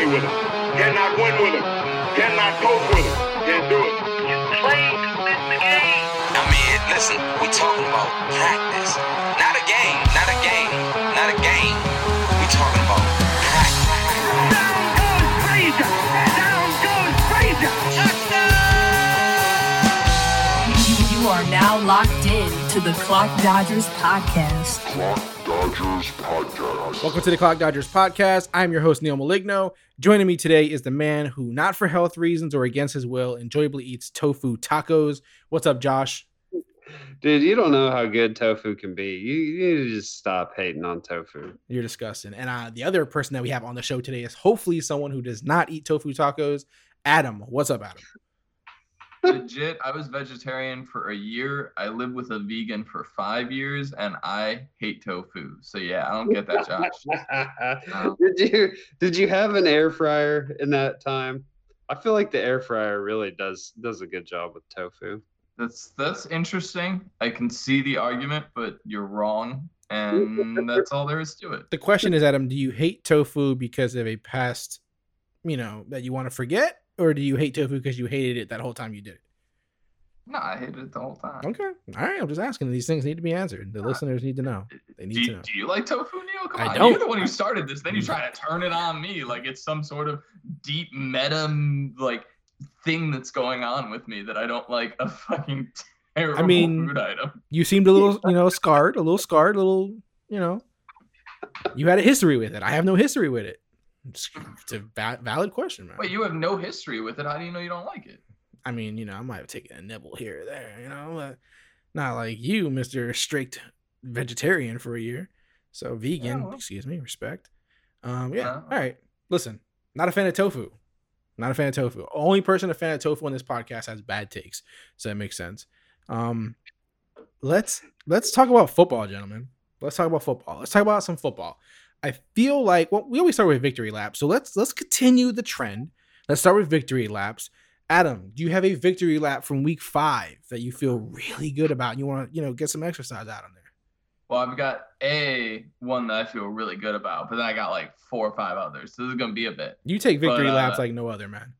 play with him. Cannot win with him. Cannot coach with him. Can't do it. You play to win the game. I mean, listen, we talking about practice. Not a game, not a game, not a game. We talking about practice. Down goes Frazier. Down goes Frazier. Now locked in to the Clock Dodgers podcast. Dodgers podcast. Welcome to the Clock Dodgers podcast. I'm your host, Neil Maligno. Joining me today is the man who, not for health reasons or against his will, enjoyably eats tofu tacos. What's up, Josh? Dude, you don't know how good tofu can be. You, you need to just stop hating on tofu. You're disgusting. And uh, the other person that we have on the show today is hopefully someone who does not eat tofu tacos. Adam, what's up, Adam? Legit i was vegetarian for a year i lived with a vegan for five years and i hate tofu so yeah i don't get that josh um, did you did you have an air fryer in that time? I feel like the air fryer really does does a good job with tofu. that's that's interesting i can see the argument but you're wrong and that's all there is to it The question is, Adam, do you hate tofu because of a past, you know, that you want to forget? Or do you hate tofu because you hated it that whole time you did it? no i hated it the whole time Okay. All right. I'm just asking. These things need to be answered. The uh, listeners need to know. They need do to know. do you like tofu neil come I on don't. you're the one who started this then you try to turn it on me like it's some sort of deep meta like thing that's going on with me that i don't like a fucking terrible mean, food item You seemed a little, you know, scarred, a little scarred, a little, you know. You had a history with it. I have no history with it. It's a va- valid question, man. Wait, you have no history with it. How do you know you don't like it? I mean, you know, I might have taken a nibble here or there, you know, but not like you, Mister Strict Vegetarian for a year. So vegan, well. excuse me, respect. Um, yeah. Yeah. All right. Listen, not a fan of tofu. Not a fan of tofu. Only person a fan of tofu on this podcast has bad takes, so that makes sense. Um, let's let's talk about football, gentlemen. Let's talk about football. Let's talk about some football. I feel like well, we always start with victory laps, so let's let's continue the trend. Let's start with victory laps. Adam, do you have a victory lap from week five that you feel really good about? And you want to, you know, get some exercise out on there. Well, I've got a one that I feel really good about, but then I got like four or five others. So this is gonna be a bit. You take victory But, uh, laps like no other, man.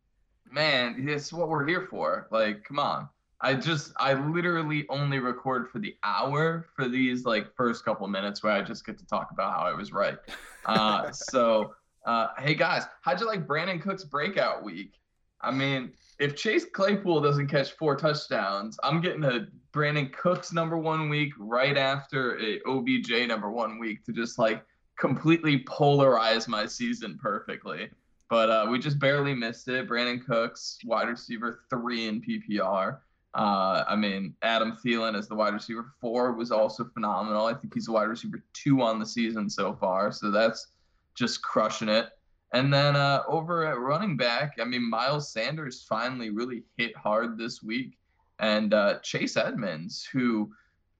Man, it's what we're here for. Like, come on. I just I literally only record for the hour for these like first couple minutes where I just get to talk about how I was right. Uh, so uh, hey guys, how'd you like Brandin Cooks' breakout week? I mean, if Chase Claypool doesn't catch four touchdowns, I'm getting a Brandin Cooks number one week right after a OBJ number one week to just like completely polarize my season perfectly. But uh, we just barely missed it. Brandin Cooks, wide receiver three in PPR. Uh, I mean, Adam Thielen as the wide receiver four was also phenomenal. I think he's a wide receiver two on the season so far. So that's just crushing it. And then uh, over at running back, I mean, Miles Sanders finally really hit hard this week. And uh, Chase Edmonds, who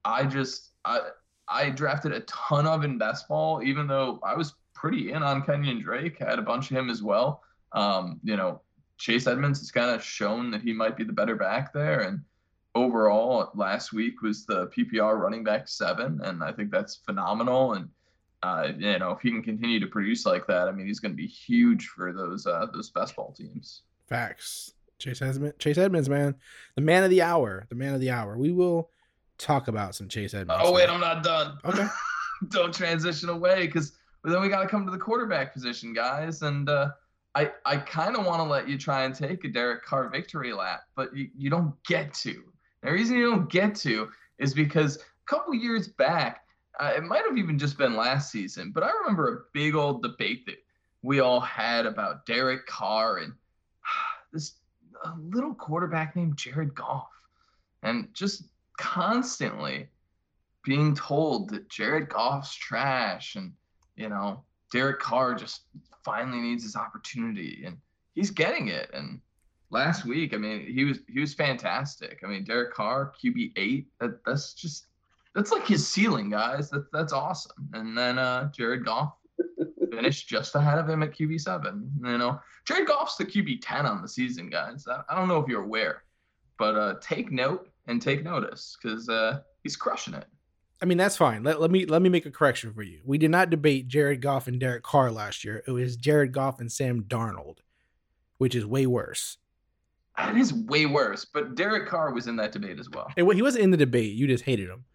I just, I, I drafted a ton of in best ball, even though I was pretty in on Kenyan Drake. I had a bunch of him as well. Um, you know, Chase Edmonds has kind of shown that he might be the better back there. And overall, last week was the PPR running back seven. And I think that's phenomenal. And, uh, you know, if he can continue to produce like that, I mean, he's going to be huge for those, uh, those best ball teams. Facts. Chase Edmonds, Chase Edmonds, man, the man of the hour, the man of the hour. We will talk about some Chase Edmonds. Oh, wait, I'm not done. Okay. Don't transition away because then we got to come to the quarterback position, guys. And, uh, I, I kind of want to let you try and take a Derek Carr victory lap, but you, you don't get to. The reason you don't get to is because a couple years back, uh, it might have even just been last season, but I remember a big old debate that we all had about Derek Carr and this little quarterback named Jared Goff. And just constantly being told that Jared Goff's trash and, you know, Derek Carr just finally needs his opportunity and he's getting it. And last week, I mean, he was he was fantastic. I mean, Derek Carr, QB eight, that, that's just that's like his ceiling, guys. That's that's awesome. And then uh Jared Goff finished just ahead of him at QB seven. You know, Jared Goff's the QB ten on the season, guys. I, I don't know if you're aware, but uh take note and take notice because uh he's crushing it. I mean, that's fine. Let, let me let me make a correction for you. We did not debate Jared Goff and Derek Carr last year. It was Jared Goff and Sam Darnold, which is way worse. That is way worse. But Derek Carr was in that debate as well. And he wasn't in the debate. You just hated him.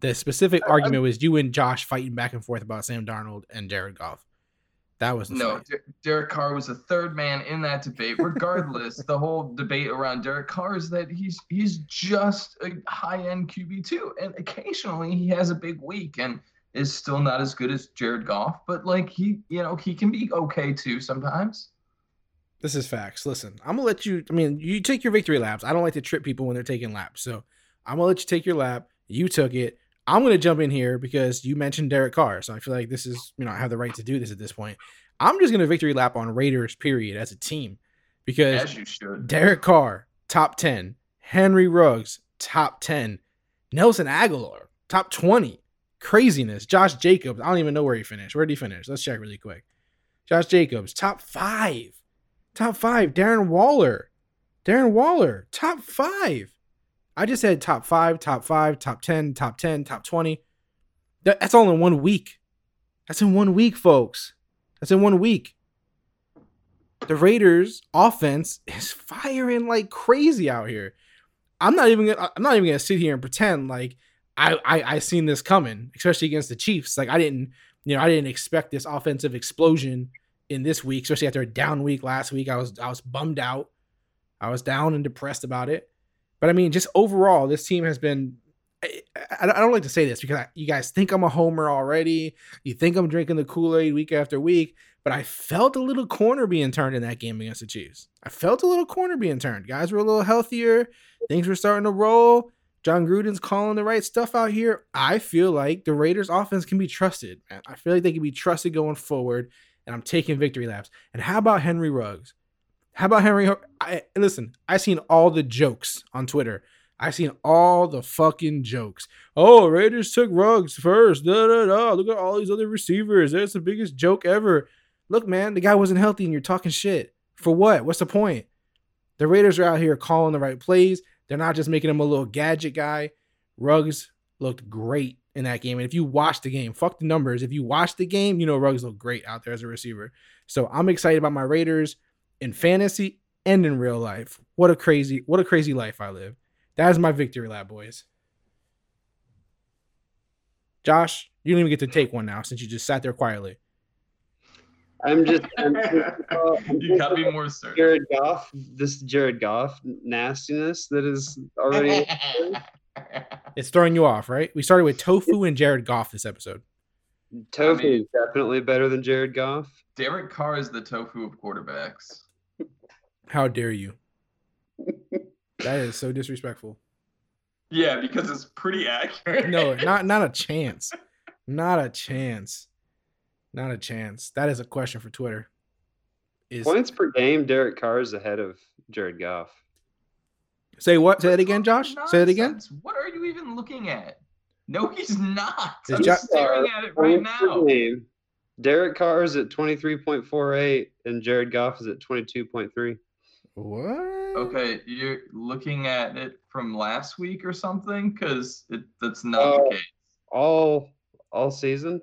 The specific argument was you and Josh fighting back and forth about Sam Darnold and Jared Goff. That was No. Derek Carr was the third man in that debate. Regardless, the whole debate around Derek Carr is that he's he's just a high end QB two, and occasionally he has a big week and is still not as good as Jared Goff, but like he, you know, he can be okay too sometimes. This is facts. Listen, I'm gonna let you. I mean, you take your victory laps. I don't like to trip people when they're taking laps, so I'm gonna let you take your lap. You took it. I'm gonna jump in here because you mentioned Derek Carr, so I feel like this is, you know, I have the right to do this at this point. I'm just gonna victory lap on Raiders, period, as a team, because As you should. Derek Carr, top 10. Henry Ruggs, top 10. Nelson Agholor, top 20. Craziness. Josh Jacobs, I don't even know where he finished. Where did he finish? Let's check really quick. Josh Jacobs, top five. Top five. Darren Waller. Darren Waller, top five. I just said top five, top five, top 10, top 10, top 20. That's all in one week. That's in one week, folks. That's in one week the Raiders offense is firing like crazy out here. I'm not even gonna, I'm not even gonna sit here and pretend like I, I I seen this coming, especially against the Chiefs. Like I didn't, you know, I didn't expect this offensive explosion in this week, especially after a down week last week. I was I was bummed out. I was down and depressed about it. But I mean, just overall, this team has been. I, I don't like to say this because I, you guys think I'm a homer already. You think I'm drinking the Kool Aid week after week but I felt a little corner being turned in that game against the Chiefs. I felt a little corner being turned. Guys were a little healthier. Things were starting to roll. Jon Gruden's calling the right stuff out here. I feel like the Raiders offense can be trusted. Man. I feel like they can be trusted going forward, and I'm taking victory laps. And how about Henry Ruggs? How about Henry? I, listen, I seen all the jokes on Twitter. I seen all the fucking jokes. Oh, Raiders took Ruggs first. Da, da, da. Look at all these other receivers. That's the biggest joke ever. Look, man, the guy wasn't healthy and you're talking shit. For what? What's the point? The Raiders are out here calling the right plays. They're not just making him a little gadget guy. Ruggs looked great in that game. And if you watch the game, fuck the numbers. If you watch the game, you know Ruggs looked great out there as a receiver. So I'm excited about my Raiders in fantasy and in real life. What a crazy, what a crazy life I live. That is my victory lap, boys. Josh, you don't even get to take one now since you just sat there quietly. I'm just. I'm, uh, I'm You gotta be more certain. Jared Goff, this Jared Goff nastiness that is already. It's throwing you off, right? We started with Tofu and Jared Goff this episode. Tofu I mean- is definitely better than Jared Goff. Derek Carr is the tofu of quarterbacks. How dare you? That is so disrespectful. Yeah, because it's pretty accurate. No, not not a chance. Not a chance. Not a chance. That is a question for Twitter. Is Points per game, Derek Carr is ahead of Jared Goff. say what? Say that again, Josh. Say it again. What are you even looking at? No, he's not. Is I'm Jo- staring at it right now. game. Derek Carr is at 23.48 and Jared Goff is at 22.3. What? Okay, you're looking at it from last week or something, because it that's not Oh. the case. all all season.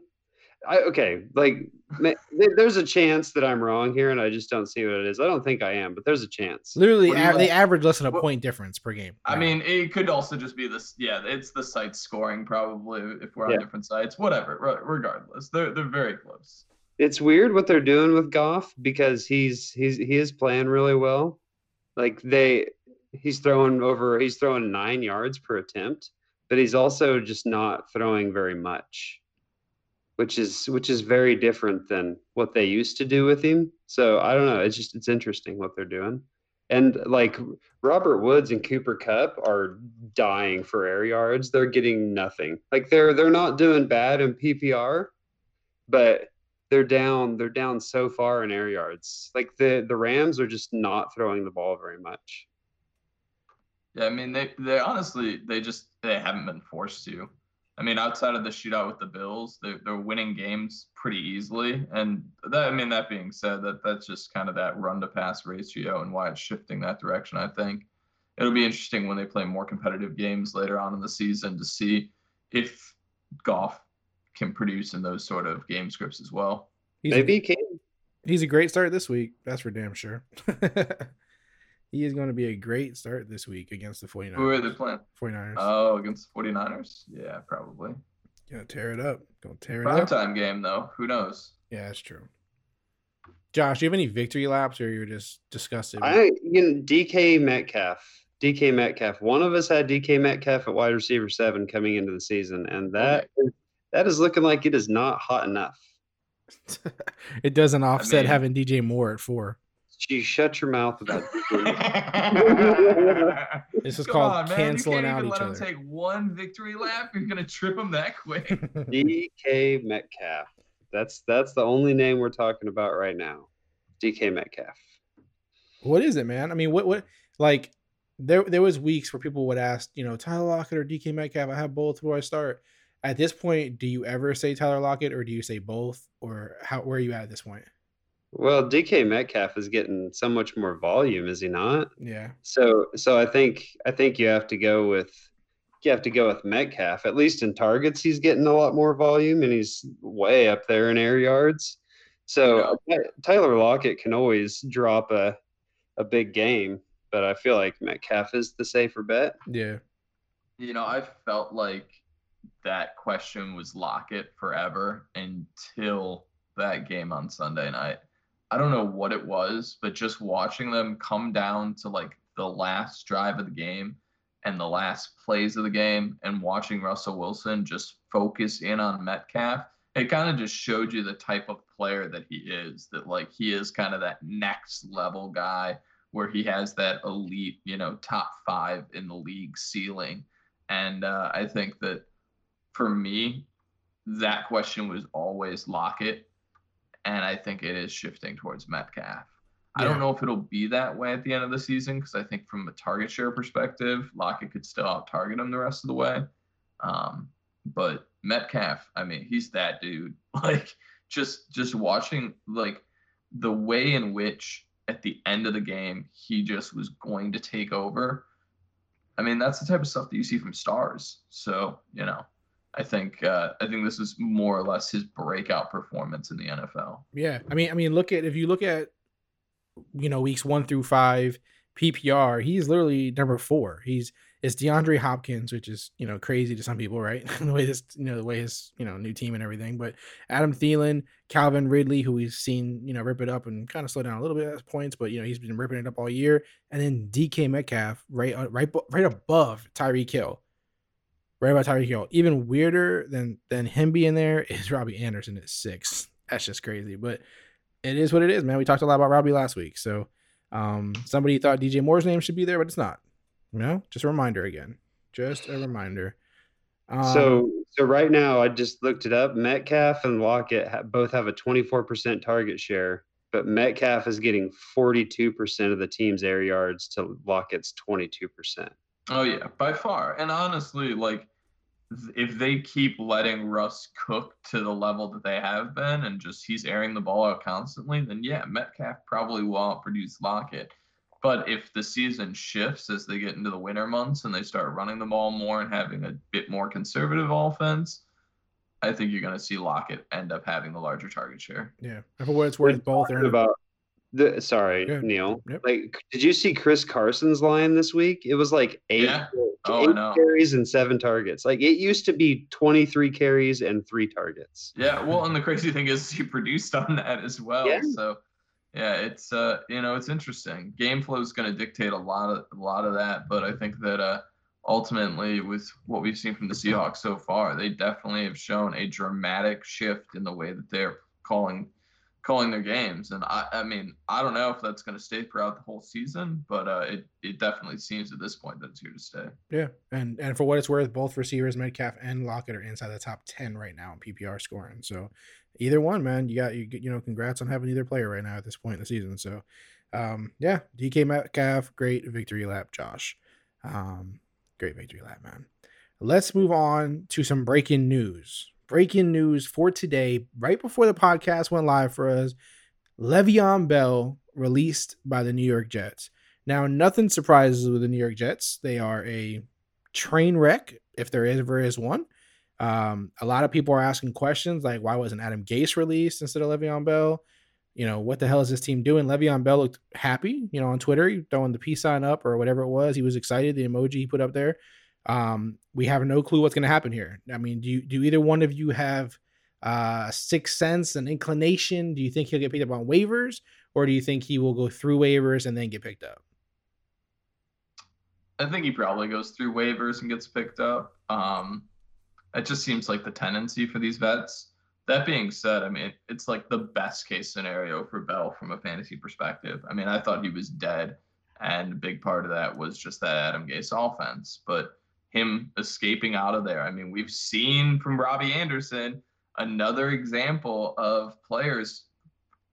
I okay, like ma- there's a chance that I'm wrong here, and I just don't see what it is. I don't think I am, but there's a chance. Literally, What a- they average less than a What- point difference per game. I now. mean, it could also just be this. Yeah, it's the site scoring probably if we're on Yeah. different sites. Whatever. re- Regardless, they're they're very close. It's weird what they're doing with Goff because he's he's he is playing really well. Like they, he's throwing over he's throwing nine yards per attempt, but he's also just not throwing very much, which is which is very different than what they used to do with him. So I don't know. It's just it's interesting what they're doing. And like Robert Woods and Cooper Kupp are dying for air yards. They're getting nothing. Like they're they're not doing bad in PPR, but they're down they're down so far in air yards. Like the the Rams are just not throwing the ball very much. Yeah, I mean they they honestly they just they haven't been forced to. I mean, outside of the shootout with the Bills, they're they're winning games pretty easily. And that I mean, that being said, that that's just kind of that run to pass ratio and why it's shifting that direction. I think it'll be interesting when they play more competitive games later on in the season to see if Goff can produce in those sort of game scripts as well. He's Maybe a, he can. he's a great start this week. That's for damn sure. he is going to be a great start this week against the 49ers. Who are they playing? 49ers. Oh, against the 49ers? Yeah, probably. Gonna tear it up. Gonna tear it Prime up. time game though. Who knows? Yeah, that's true. Josh, do you have any victory laps or you're just disgusted? I you know DK Metcalf. DK Metcalf. One of us had DK Metcalf at wide receiver seven coming into the season, and that that is looking like it is not hot enough. it doesn't offset mean- having DJ Moore at four. Gee, shut your mouth about This is Come called on, man. canceling you can't out even each let other. him take one victory lap. You're gonna trip him that quick. DK Metcalf. That's that's the only name we're talking about right now. DK Metcalf. What is it, man? I mean, what what like there there was weeks where people would ask, you know, Tyler Lockett or DK Metcalf. I have both. Who do I start? At this point, do you ever say Tyler Lockett or do you say both? Or how where are you at at this point? Well, DK Metcalf is getting so much more volume, is he not? Yeah. So so I think I think you have to go with you have to go with Metcalf. At least in targets, he's getting a lot more volume and he's way up there in air yards. So Ty- Tyler Lockett can always drop a a big game, but I feel like Metcalf is the safer bet. Yeah. You know, I felt like that question was Lockett forever until that game on Sunday night. I don't know what it was, but just watching them come down to like the last drive of the game and the last plays of the game and watching Russell Wilson just focus in on Metcalf, it kind of just showed you the type of player that he is. That like he is kind of that next level guy where he has that elite, you know, top five in the league ceiling. And uh, I think that for me, that question was always Lockett. And I think it is shifting towards Metcalf. I don't know if it'll be that way at the end of the season because I think from a target share perspective, Lockett could still out target him the rest of the way. Um, but Metcalf, I mean, he's that dude. Like just just watching like the way in which at the end of the game he just was going to take over. I mean, that's the type of stuff that you see from stars. So, you know, I think uh, I think this is more or less his breakout performance in the NFL. Yeah. I mean, I mean, look at if you look at you know weeks one through five PPR, he's literally number four. He's it's DeAndre Hopkins, which is you know crazy to some people, right? the way this you know the way his you know new team and everything. But Adam Thielen, Calvin Ridley, who we've seen you know rip it up and kind of slow down a little bit at points, but you know he's been ripping it up all year. And then DK Metcalf, right uh, right right above Tyreek Hill. Right about Tyreek Hill. Even weirder than than him being there is Robby Anderson at six. That's just crazy. But it is what it is, man. We talked a lot about Robbie last week. So um somebody thought DJ Moore's name should be there, but it's not. You know, just a reminder again. Just a reminder. Um, so so right now I just looked it up. Metcalf and Lockett ha- both have a 24% target share, but Metcalf is getting 42% of the team's air yards to Lockett's 22%. Oh yeah, by far. And honestly, like th- if they keep letting Russ cook to the level that they have been and just he's airing the ball out constantly, then yeah, Metcalf probably won't produce Lockett. But if the season shifts as they get into the winter months and they start running the ball more and having a bit more conservative offense, I think you're going to see Lockett end up having the larger target share. yeah. And for what it's worth, both are about the sorry, Good. Neil. Yep. Like, did you see Chris Carson's line this week? It was like eight, Yeah. Oh, I know. carries and seven targets. Like it used to be 23 carries and three targets. Yeah, well, and the crazy thing is he produced on that as well. Yeah. So, yeah, it's uh, you know, it's interesting. Game flow is going to dictate a lot of a lot of that, but I think that uh, ultimately, with what we've seen from the Seahawks so far, they definitely have shown a dramatic shift in the way that they're calling calling their games. And I, I mean, I don't know if that's going to stay throughout the whole season, but uh, it it definitely seems at this point that it's here to stay. Yeah, and and for what it's worth, both receivers, Metcalf and Lockett, are inside the top ten right now in PPR scoring. So either one, man, you got you you know, congrats on having either player right now at this point in the season. So um, yeah, DK Metcalf, great victory lap, Josh. Um, great victory lap, man. Let's move on to some breaking news. Breaking news for today, right before the podcast went live for us. Le'Veon Bell released by the New York Jets. Now, nothing surprises with the New York Jets. They are a train wreck, if there ever is one. Um, a lot of people are asking questions like, why wasn't Adam Gase released instead of Le'Veon Bell? You know, what the hell is this team doing? Le'Veon Bell looked happy, you know, on Twitter, throwing the peace sign up or whatever it was. He was excited, the emoji he put up there. Um, we have no clue what's going to happen here. I mean, do you, do either one of you have uh, a sixth sense, an inclination? Do you think he'll get picked up on waivers, or do you think he will go through waivers and then get picked up? I think he probably goes through waivers and gets picked up. Um, it just seems like the tendency for these vets. That being said, I mean, it's like the best case scenario for Bell from a fantasy perspective. I mean, I thought he was dead, and a big part of that was just that Adam Gase offense. But him escaping out of there, I mean, we've seen from Robby Anderson another example of players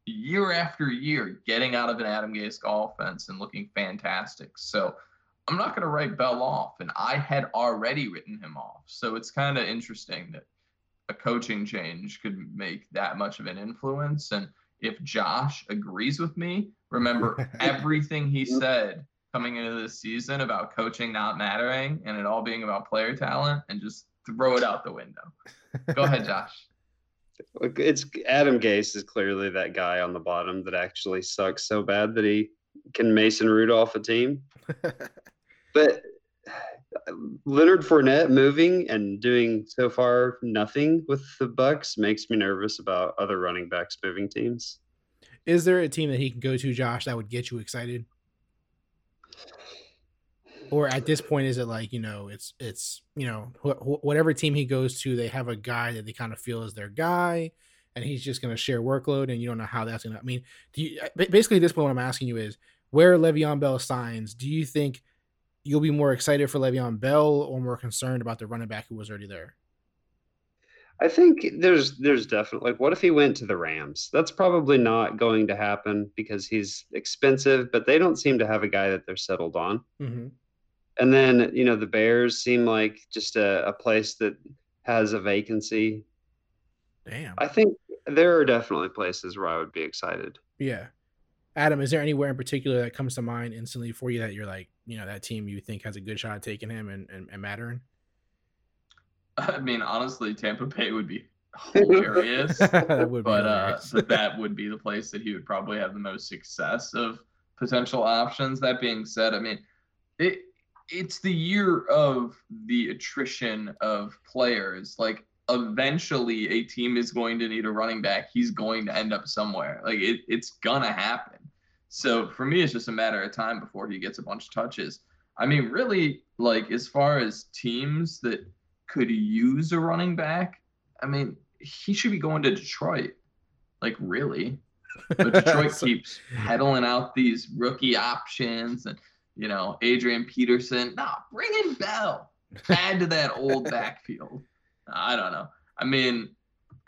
year after year getting out of an Adam Gase offense and looking fantastic. So I'm not going to write Bell off, and I had already written him off. So it's kind of interesting that a coaching change could make that much of an influence. And if Josh agrees with me, remember everything he said coming into this season about coaching not mattering and it all being about player talent, and just throw it out the window. Go ahead, Josh. It's Adam Gase is clearly that guy on the bottom that actually sucks so bad that he can Mason Rudolph a team. but Leonard Fournette moving and doing so far nothing with the Bucks makes me nervous about other running backs moving teams. Is there a team that he can go to, Josh, that would get you excited? Or at this point, is it like you know, it's it's you know, wh- whatever team he goes to, they have a guy that they kind of feel is their guy, and he's just going to share workload, and you don't know how that's going to. I mean, do you basically at this point, what I'm asking you is, where Le'Veon Bell signs, do you think you'll be more excited for Le'Veon Bell or more concerned about the running back who was already there? I think there's there's definitely like what if he went to the Rams? That's probably not going to happen because he's expensive, but they don't seem to have a guy that they're settled on. Mm-hmm. And then you know the Bears seem like just a, a place that has a vacancy. Damn. I think there are definitely places where I would be excited. Yeah. Adam, is there anywhere in particular that comes to mind instantly for you that you're like, you know, that team you think has a good shot at taking him and, and, and mattering? I mean, honestly, Tampa Bay would be hilarious. that would but, hilarious. uh, but that would be the place that he would probably have the most success of potential options. That being said, I mean, it it's the year of the attrition of players. Like eventually a team is going to need a running back. He's going to end up somewhere. Like it, it's gonna happen. So for me, it's just a matter of time before he gets a bunch of touches. I mean, really, like as far as teams that could use a running back, I mean, he should be going to Detroit. Like really. But Detroit So- keeps peddling out these rookie options and you know, Adrian Peterson. Nah, bring in Bell. Add to that old backfield. I don't know. I mean,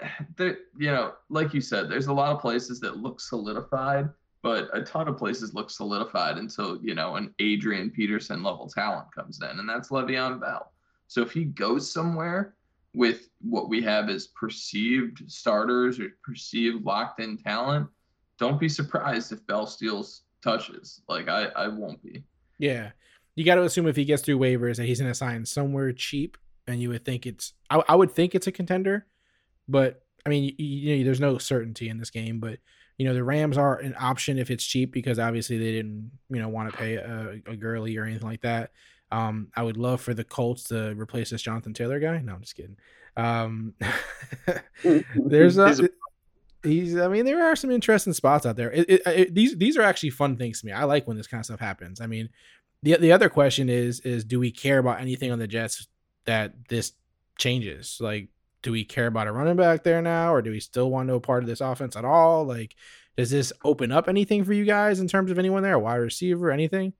there, you know, like you said, there's a lot of places that look solidified, but a ton of places look solidified until you know an Adrian Peterson level talent comes in, and that's Le'Veon Bell. So if he goes somewhere with what we have as perceived starters or perceived locked in talent, don't be surprised if Bell steals touches. Like I, I won't be. Yeah. You got to assume if he gets through waivers that he's going to sign somewhere cheap, and you would think it's, I, I would think it's a contender, but I mean, you, you know, there's no certainty in this game, but you know, the Rams are an option if it's cheap because obviously they didn't, you know, want to pay a, a Gurley or anything like that. Um, I would love for the Colts to replace this Jonathan Taylor guy. No, I'm just kidding. Um, there's a, He's i mean there are some interesting spots out there. It, it, it, these these are actually fun things to me. I like when this kind of stuff happens. I mean the, the other question is is do we care about anything on the jets that this changes? Like do we care about a running back there now or do we still want no part of this offense at all? Like does this open up anything for you guys in terms of anyone there a wide receiver anything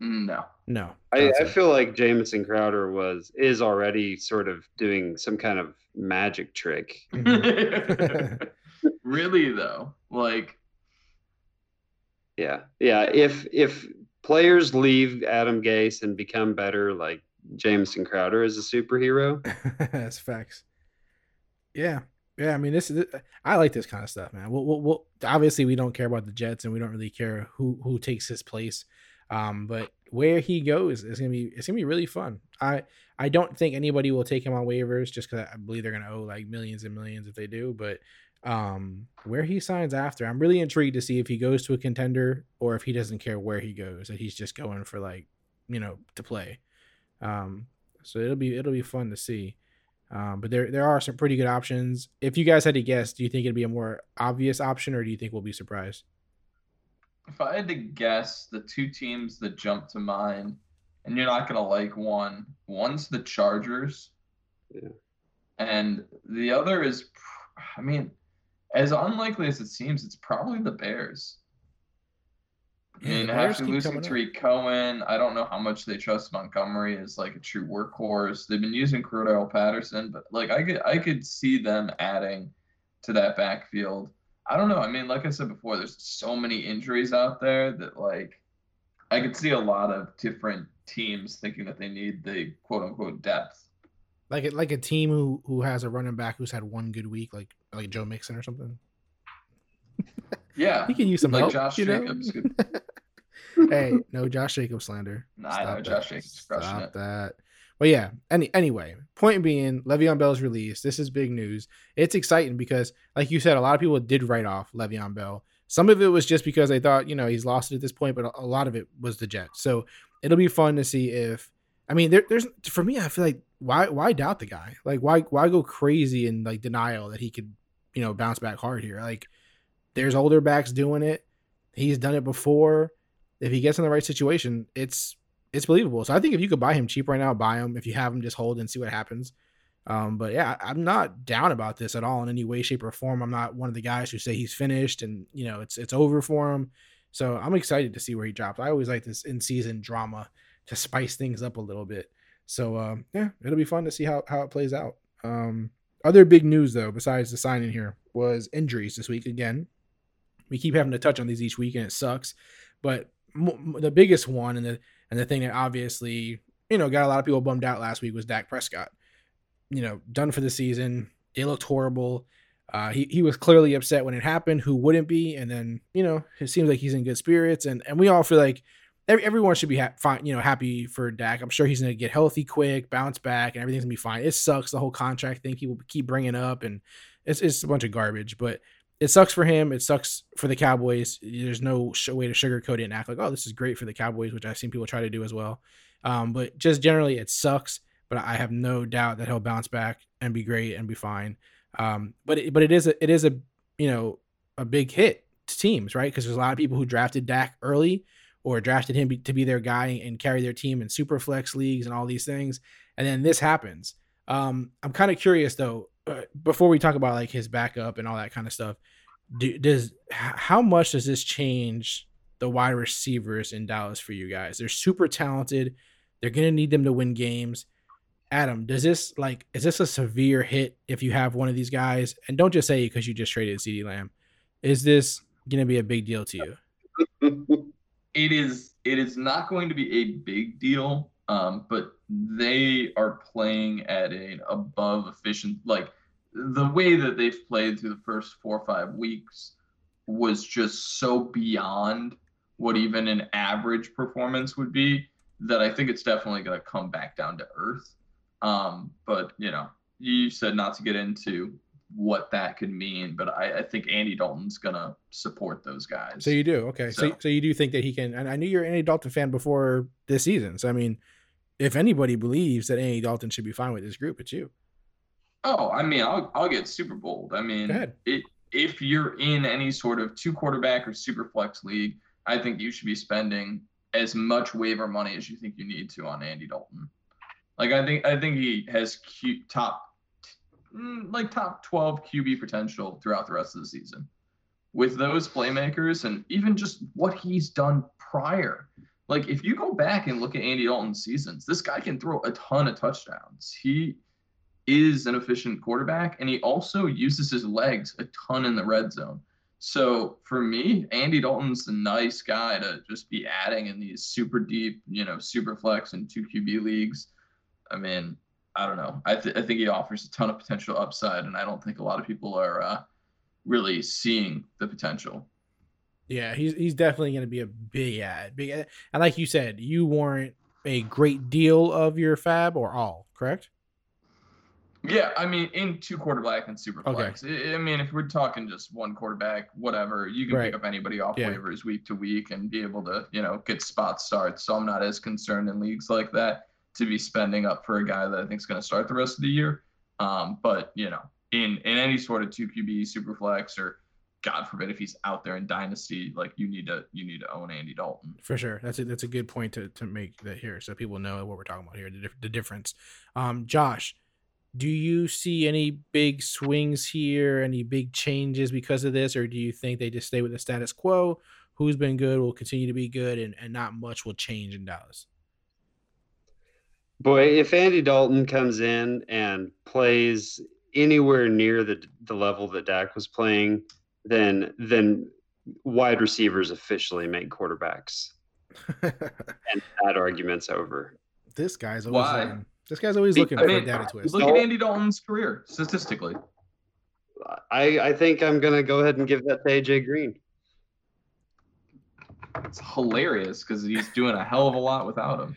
No. no I, I feel like Jamison Crowder was is already sort of doing some kind of magic trick. Mm-hmm. really though, like Yeah, yeah. If if players leave Adam Gase and become better, like Jamison Crowder is a superhero. That's facts. Yeah, yeah. I mean, this is. I like this kind of stuff, man. We'll, we'll, we'll, obviously we don't care about the Jets, and we don't really care who who takes his place. Um, but where he goes is gonna be it's gonna be really fun. I I don't think anybody will take him on waivers just because I believe they're gonna owe like millions and millions if they do. But um, where he signs after, I'm really intrigued to see if he goes to a contender or if he doesn't care where he goes and he's just going for like you know to play. Um, so it'll be it'll be fun to see. Um, but there there are some pretty good options. If you guys had to guess, do you think it'd be a more obvious option, or do you think we'll be surprised? If I had to guess, the two teams that jump to mind, and you're not gonna like one. One's the Chargers, Yeah. and the other is, I mean, as unlikely as it seems, it's probably the Bears. I Yeah, mean, the Bears after losing coming up. Tarik Cohen, I don't know how much they trust Montgomery as like a true workhorse. They've been using Cordarrelle Patterson, but like I could I could see them adding to that backfield. I don't know. I mean, like I said before, there's so many injuries out there that like I could see a lot of different teams thinking that they need the quote unquote depth. Like a, like a team who who has a running back who's had one good week, like like Joe Mixon or something. Yeah. He can use some like help. Josh you? Jacobs. Hey, no Josh Jacobs slander. Nah, I know, Stop Josh that. Jacobs Stop it. that. But yeah, any anyway, point being, Le'Veon Bell's release. This is big news. It's exciting because, like you said, a lot of people did write off Le'Veon Bell. Some of it was just because they thought, you know, he's lost it at this point, but a- a lot of it was the Jets. So it'll be fun to see if. I mean, there, there's for me, I feel like why why doubt the guy? Like why why go crazy in like denial that he could, you know, bounce back hard here? Like there's older backs doing it. He's done it before. If he gets in the right situation, it's it's believable. So I think if you could buy him cheap right now, buy him. If you have him, just hold and see what happens. Um, but yeah, I- I'm not down about this at all in any way, shape, or form. I'm not one of the guys who say he's finished and you know it's it's over for him. So I'm excited to see where he drops. I always like this in season drama to spice things up a little bit. So um, yeah, it'll be fun to see how how it plays out. Um, other big news though, besides the signing here, was injuries this week again. We keep having to touch on these each week, and it sucks. But m- the biggest one, and the and the thing that obviously you know got a lot of people bummed out last week was Dak Prescott. You know, done for the season. It looked horrible. Uh, he he was clearly upset when it happened. Who wouldn't be? And then you know it seems like he's in good spirits, and and we all feel like every, everyone should be ha- fine. You know, happy for Dak. I'm sure he's gonna get healthy quick, bounce back, and everything's gonna be fine. It sucks the whole contract thing. People keep bringing up, and it's it's a bunch of garbage. But it sucks for him. It sucks for the Cowboys. There's no way to sugarcoat it and act like, oh, this is great for the Cowboys, which I've seen people try to do as well. Um, but just generally, it sucks. But I have no doubt that he'll bounce back and be great and be fine. Um, but it, but it is a it is a you know a big hit to teams, right? Because there's a lot of people who drafted Dak early or drafted him be, to be their guy and carry their team in super flex leagues and all these things, and then this happens. Um, I'm kind of curious though. Uh, before we talk about like his backup and all that kind of stuff, do, does how much does this change the wide receivers in Dallas for you guys? They're super talented. They're gonna need them to win games. Adam, does this like is this a severe hit if you have one of these guys? And don't just say because you just traded CeeDee Lamb. Is this gonna be a big deal to you? it is it is not going to be a big deal um, but they are playing at an above efficient like the way that they've played through the first four or five weeks was just so beyond what even an average performance would be that I think it's definitely going to come back down to earth. Um, but you know, you said not to get into what that could mean, but I, I think Andy Dalton's going to support those guys. So you do okay. So. So- so you do think that he can? And I knew you're an Andy Dalton fan before this season. So I mean, if anybody believes that Andy Dalton should be fine with this group, it's you. Oh, I mean, I'll I'll get super bold. I mean, it, if you're in any sort of two quarterback or super flex league, I think you should be spending as much waiver money as you think you need to on Andy Dalton. Like I think I think he has Q, top mm, like top 12 QB potential throughout the rest of the season. With those playmakers and even just what he's done prior. Like if you go back and look at Andy Dalton's seasons, this guy can throw a ton of touchdowns. He is an efficient quarterback and he also uses his legs a ton in the red zone. So for me, Andy Dalton's a nice guy to just be adding in these super deep, you know, super flex and two QB leagues. I mean, I don't know. I, th- I think he offers a ton of potential upside, and I don't think a lot of people are uh, really seeing the potential. Yeah, he's he's definitely going to be a big add. Big add. And like you said, you warrant a great deal of your FAAB or all, correct? Yeah, I mean, in two quarterback and super flex. I I mean, if we're talking just one quarterback, whatever, you can Right. pick up anybody off Yeah. waivers week to week and be able to, you know, get spot starts. So I'm not as concerned in leagues like that to be spending up for a guy that I think is going to start the rest of the year. Um, but you know, in in any sort of two QB super flex or God forbid if he's out there in dynasty, like you need to you need to own Andy Dalton. For sure, that's a, that's a good point to, to make that here, so people know what we're talking about here, the, the difference. Um, Josh, do you see any big swings here, any big changes because of this, or do you think they just stay with the status quo? Who's been good will continue to be good, and, and not much will change in Dallas. Boy, if Andy Dalton comes in and plays anywhere near the the level that Dak was playing, then then wide receivers officially make quarterbacks, and that argument's over. this guy's always Why? looking, this guy's always looking I for mean, a data twist. look at Andy Dalton's career statistically. I I think I'm gonna go ahead and give that to AJ Green. It's hilarious because he's doing a hell of a lot without him.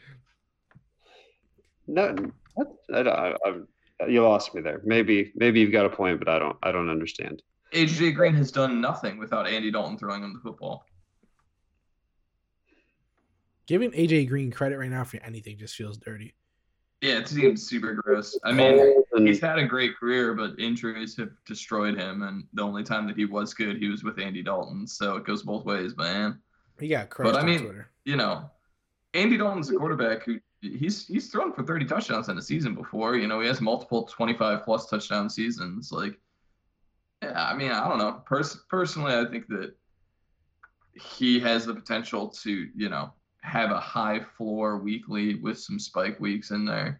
No, what? I, don't- I, I'm- you lost me there. Maybe maybe you've got a point, but I don't I don't understand. AJ Green has done nothing without Andy Dalton throwing him the football. Giving AJ Green credit right now for anything just feels dirty. Yeah, it seems super gross. I mean, he's had a great career, but injuries have destroyed him. And the only time that he was good, he was with Andy Dalton. So it goes both ways, man. He got crushed but, I on mean- Twitter. You know, Andy Dalton's a quarterback who he's he's thrown for 30 touchdowns in a season before. You know, he has multiple 25 plus touchdown seasons. Like, yeah, I mean, I don't know. Pers- personally, I think that he has the potential to, you know, have a high floor weekly with some spike weeks in there,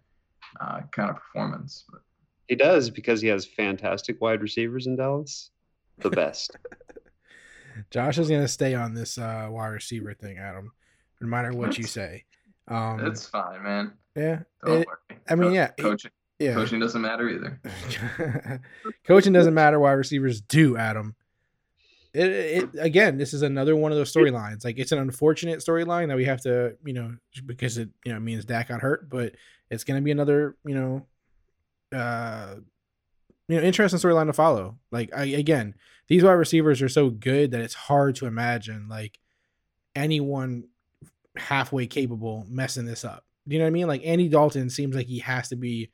uh, kind of performance. But he does because he has fantastic wide receivers in Dallas, the best. Josh is gonna stay on this uh, wide receiver thing, Adam. No matter what you say. Um, it's fine, man. yeah, Don't it- worry. I mean, Co- yeah, coaching yeah. coaching doesn't matter either. Coaching doesn't matter. Wide receivers do, Adam. It, it again. This is another one of those storylines. Like it's an unfortunate storyline that we have to, you know, because it you know means Dak got hurt, but it's going to be another, you know, uh, you know, interesting storyline to follow. Like I again, these wide receivers are so good that it's hard to imagine like anyone halfway capable messing this up. Do you know what I mean? Like Andy Dalton seems like he has to be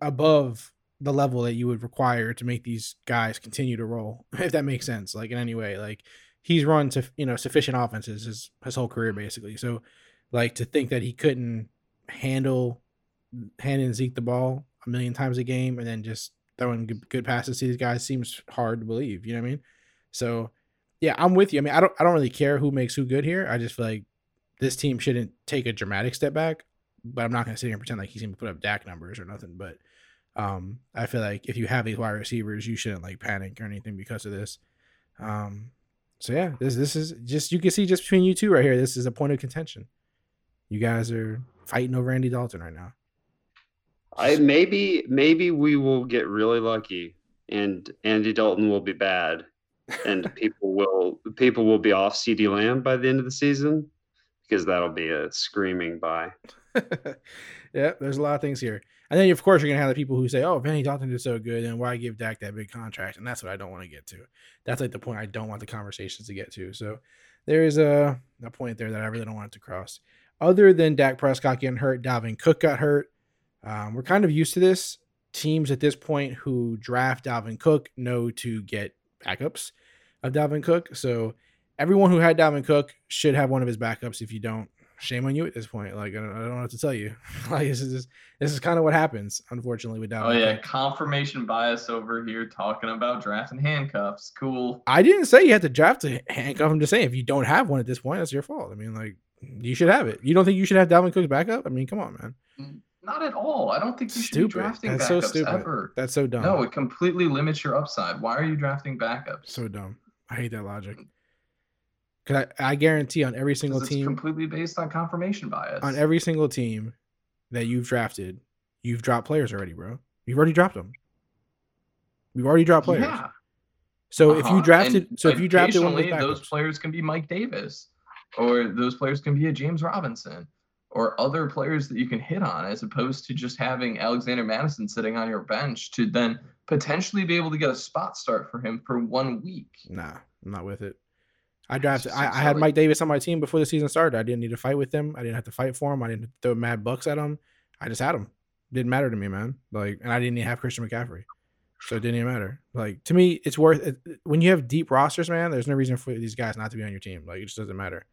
above the level that you would require to make these guys continue to roll, if that makes sense. Like in any way, like he's run to you know sufficient offenses his his whole career mm-hmm. basically. So like to think that he couldn't handle handing Zeke the ball a million times a game and then just throwing good, good passes to these guys seems hard to believe. You know what I mean? So yeah, I'm with you. I mean, I don't I don't really care who makes who good here. I just feel like this team shouldn't take a dramatic step back. But I'm not gonna sit here and pretend like he's gonna put up Dak numbers or nothing. But um, I feel like if you have these wide receivers, you shouldn't like panic or anything because of this. Um, so yeah, this this is just you can see just between you two right here. This is a point of contention. You guys are fighting over Andy Dalton right now. I maybe maybe we will get really lucky and Andy Dalton will be bad and people will people will be off CeeDee Lamb by the end of the season because that'll be a screaming buy. yeah, there's a lot of things here. And then of course you're gonna have the people who say, "Oh, Andy Dalton is so good, then why give Dak that big contract?" And that's what I don't want to get to. That's like the point I don't want the conversations to get to. So there is a a point there that I really don't want it to cross. Other than Dak Prescott getting hurt, Dalvin Cook got hurt. Um, we're kind of used to this. Teams at this point who draft Dalvin Cook know to get backups of Dalvin Cook. So everyone who had Dalvin Cook should have one of his backups. If you don't, shame on you at this point. Like I don't, I don't know what to tell you. like this is this is kind of what happens, unfortunately, with Dalvin. Oh yeah, confirmation bias over here talking about drafting handcuffs. Cool. I didn't say you had to draft to handcuff. I'm Just saying, if you don't have one at this point, that's your fault. I mean, like you should have it. You don't think you should have Dalvin Cook's backup? I mean, come on, man. Not at all. I don't think you should Stupid. be drafting That's backups so stupid. ever. That's so dumb. No, it completely limits your upside. Why are you drafting backups? so dumb. I hate that logic. Cause I, I guarantee on every single team, completely based on confirmation bias. on every single team that you've drafted, you've dropped players already, bro. You've already dropped them. You've already dropped players. Yeah. So if you Uh-huh. drafted, And so if you drafted one of those those players can be Mike Davis, or those players can be a James Robinson, or other players that you can hit on, as opposed to just having Alexander Mattison sitting on your bench to then potentially be able to get a spot start for him for one week. nah, I'm not with it. I drafted. I, I had. Mike Davis on my team before the season started. I didn't need to fight with him. I didn't have to fight for him. I didn't throw mad bucks at him. I just had him. Didn't matter to me, man. Like, and I didn't even have Christian McCaffrey, so it didn't even matter. Like to me, it's worth it. when you have deep rosters, man. There's no reason for these guys not to be on your team. Like it just doesn't matter.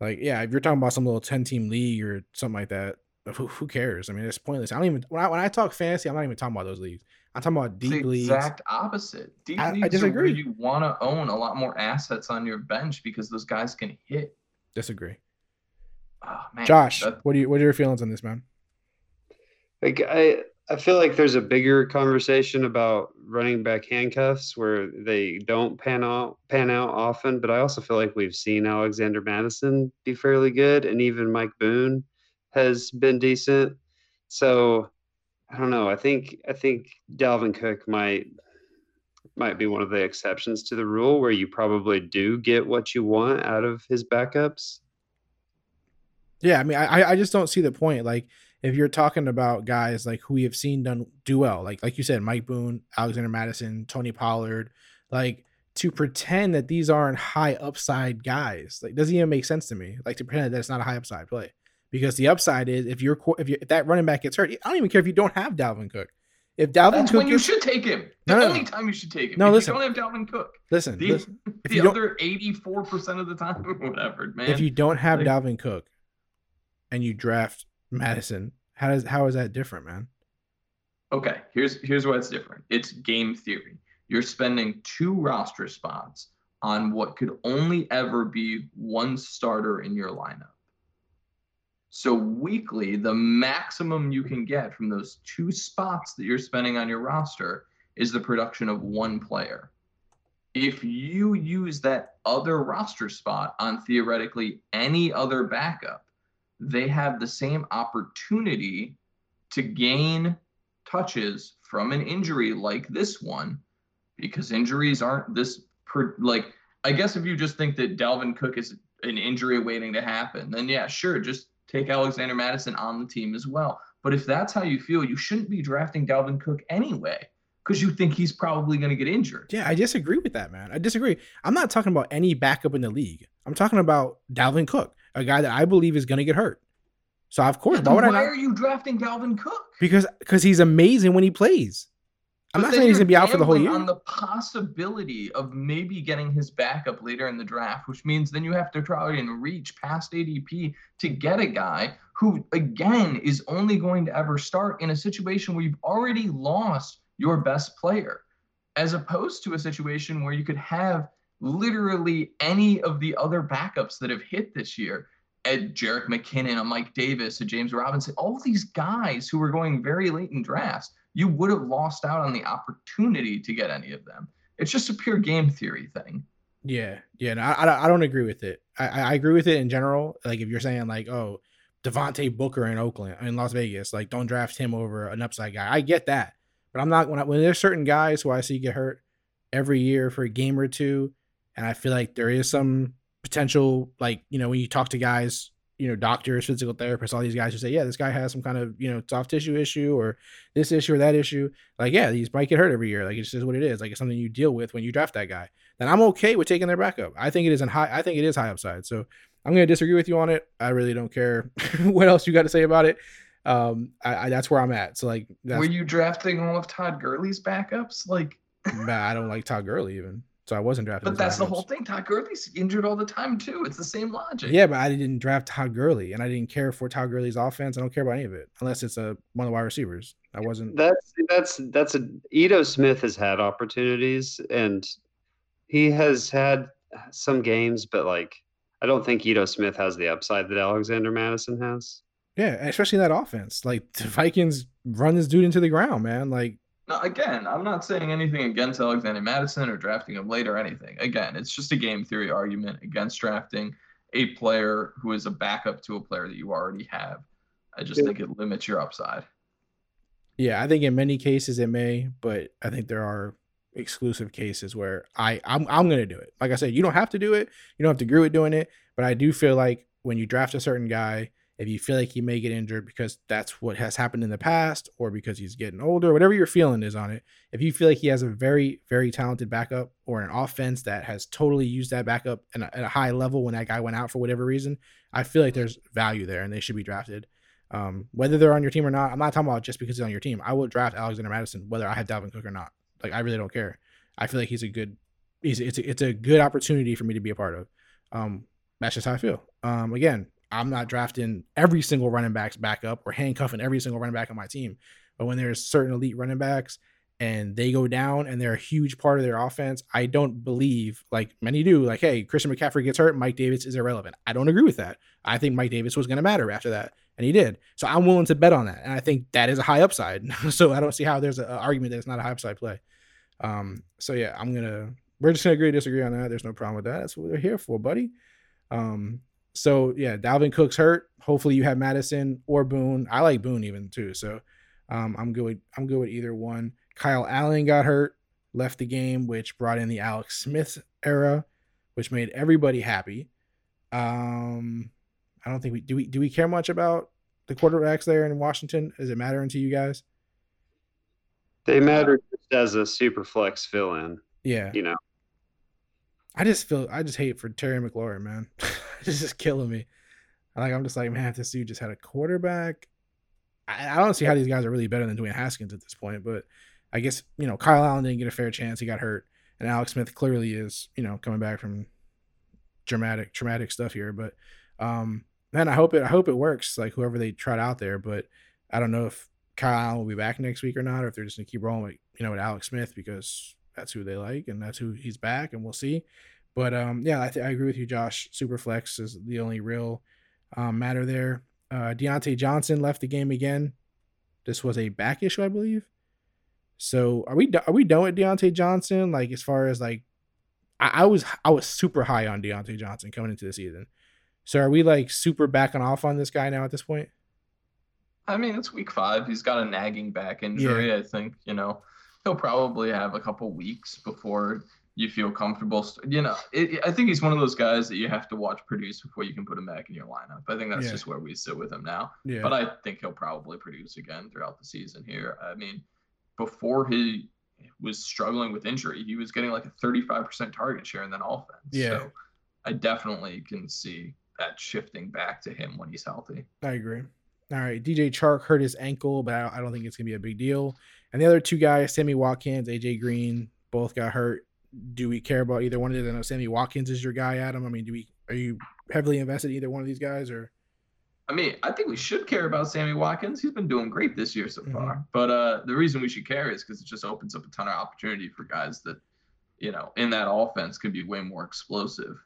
Like yeah, if you're talking about some little ten team league or something like that, who, who cares? I mean, it's pointless. I don't even when I, when I talk fantasy, I'm not even talking about those leagues. I'm talking about It's deep the leagues. exact opposite. Deep I- I leagues are where disagree. you want to own a lot more assets on your bench because those guys can hit. Disagree. Oh, man, Josh, that- what do you what are your feelings on this, man? Like I, I feel like there's a bigger conversation about running back handcuffs where they don't pan out pan out often, but I also feel like we've seen Alexander Mattison be fairly good, and even Mike Boone has been decent. So I don't know. I think I think Dalvin Cook might might be one of the exceptions to the rule where you probably do get what you want out of his backups. Yeah, I mean, I I just don't see the point. Like, if you're talking about guys like who we have seen done do well, like like you said, Mike Boone, Alexander Mattison, Tony Pollard, like to pretend that these aren't high upside guys, like doesn't even make sense to me. Like to pretend that it's not a high upside play, because the upside is if you're if you if that running back gets hurt, I don't even care if you don't have Dalvin Cook. If Dalvin That's Cook when you should take him. The No, only time you should take him. No, if listen. you don't have Dalvin Cook. listen, The, listen if the you other 84% of the time, whatever, man. if you don't have like- Dalvin Cook, and you draft Mattison, how does how is that different, man? Okay, here's here's why it's different. It's game theory. You're spending two roster spots on what could only ever be one starter in your lineup. So weekly, the maximum you can get from those two spots that you're spending on your roster is the production of one player. If you use that other roster spot on theoretically any other backup, they have the same opportunity to gain touches from an injury like this one because injuries aren't this per, like I guess if you just think that Dalvin Cook is an injury waiting to happen, then yeah, sure, just take Alexander Mattison on the team as well. But if that's how you feel, you shouldn't be drafting Dalvin Cook anyway because you think he's probably going to get injured. Yeah, I disagree with that, man. I disagree. I'm not talking about any backup in the league. I'm talking about Dalvin Cook, a guy that I believe is going to get hurt. So of course, why Then would I why are you drafting Dalvin Cook? Because because he's amazing when he plays. I'm But not saying he's gonna be out for the whole year. On the possibility of maybe getting his backup later in the draft, which means then you have to try and reach past ADP to get a guy who, again, is only going to ever start in a situation where you've already lost your best player, as opposed to a situation where you could have literally any of the other backups that have hit this year. Ed Jerick McKinnon, a Mike Davis, a James Robinson, all these guys who were going very late in drafts you would have lost out on the opportunity to get any of them. It's just a pure game theory thing. Yeah, yeah. No, I, I don't agree with it. I, I I agree with it in general. Like if you're saying like, oh, Devontae Booker in Oakland in Las Vegas, like don't draft him over an upside guy. I get that, but I'm not when I, when there's certain guys who I see get hurt every year for a game or two, and I feel like there is some potential. Like you know when you talk to guys, you know doctors, physical therapists, all these guys who say, yeah, this guy has some kind of you know soft tissue issue or this issue or that issue. Like yeah, these might get hurt every year. Like it's just what it is. Like it's something you deal with when you draft that guy then I'm okay with taking their backup. I think it is in high. I think it is high upside. So I'm going to disagree with you on it. I really don't care what else you got to say about it. Um, I, I that's where I'm at. So like, that's, Were you drafting all of Todd Gurley's backups? Like, nah, I don't like Todd Gurley even. So I wasn't drafting. but that's the backups. whole thing. Todd Gurley's injured all the time too. It's the same logic. Yeah, but I didn't draft Todd Gurley, and I didn't care for Todd Gurley's offense. I don't care about any of it unless it's a one of the wide receivers. I wasn't. That's that's that's a Ito Smith has had opportunities and he has had some games, but like I don't think Ito Smith has the upside that Alexander Mattison has. Yeah, especially that offense. Like the Vikings run this dude into the ground, man. Like Now, again, I'm not saying anything against Alexander Mattison or drafting him late or anything. Again, it's just a game theory argument against drafting a player who is a backup to a player that you already have. I just think it limits your upside. Yeah, I think in many cases it may, but I think there are exclusive cases where I I'm I'm gonna do it. Like I said, you don't have to do it. You don't have to agree with doing it, but I do feel like when you draft a certain guy, if you feel like he may get injured because that's what has happened in the past, or because he's getting older, whatever your feeling is on it, if you feel like he has a very very talented backup or an offense that has totally used that backup at a, at a high level when that guy went out for whatever reason, I feel like there's value there and they should be drafted. Um, whether they're on your team or not, I'm not talking about just because he's on your team. I will draft Alexander Mattison whether I have Dalvin Cook or not. Like I really don't care. I feel like he's a good, he's it's a, it's a good opportunity for me to be a part of. Um, that's just how I feel. Um, again, I'm not drafting every single running back's backup or handcuffing every single running back on my team, but when there's certain elite running backs and they go down and they're a huge part of their offense, I don't believe like many do. Like, hey, Christian McCaffrey gets hurt, Mike Davis is irrelevant. I don't agree with that. I think Mike Davis was going to matter after that, and he did. So I'm willing to bet on that, and I think that is a high upside. so I don't see how there's an argument that it's not a high upside play. Um, so yeah, I'm gonna we're just gonna agree to disagree on that. There's no problem with that. That's what we're here for, buddy. Um, so yeah, Dalvin Cook's hurt. Hopefully you have Mattison or Boone. I like Boone even too. So um, I'm good with I'm good with either one. Kyle Allen got hurt, left the game, which brought in the Alex Smith era, which made everybody happy. Um, I don't think we do we do we care much about the quarterbacks there in Washington. Is it mattering to you guys? They matter just as a super flex fill in. Yeah. You know, I just feel I just hate for Terry McLaurin, man. it's just killing me. Like I'm just like, man, this dude just had a quarterback. I, I don't see how these guys are really better than Dwayne Haskins at this point, but I guess you know Kyle Allen didn't get a fair chance. He got hurt, and Alex Smith clearly is you know coming back from dramatic traumatic stuff here. But um, man, I hope it I hope it works. Like whoever they tried out there, but I don't know if Kyle will be back next week or not, or if they're just gonna keep rolling with you know with Alex Smith because that's who they like and that's who he's back, and we'll see. But um, yeah, I, th- I agree with you, Josh. Superflex is the only real um, matter there. Uh, Diontae Johnson left the game again. This was a back issue, I believe. So are we do- are we done with Diontae Johnson? Like as far as like, I, I was I was super high on Diontae Johnson coming into the season. So are we like super backing off on this guy now at this point? I mean, it's week five. He's got a nagging back injury. I think you know he'll probably have a couple weeks before you feel comfortable. You know, it, I think he's one of those guys that you have to watch produce before you can put him back in your lineup. I think that's Yeah. just where we sit with him now. Yeah. But I think he'll probably produce again throughout the season here. I mean, before he was struggling with injury, he was getting like a 35% target share in that offense. Yeah. So I definitely can see that shifting back to him when he's healthy. I agree. All right, DJ Chark hurt his ankle, but I I don't think it's gonna be a big deal. And the other two guys, Sammy Watkins, AJ Green, both got hurt. Do we care about either one of them? I know Sammy Watkins is your guy, Adam. I mean, do we? Are you heavily invested in either one of these guys, or I mean, I think we should care about Sammy Watkins. He's been doing great this year so Mhm. far. But uh, the reason we should care is because it just opens up a ton of opportunity for guys that, you know, in that offense could be way more explosive.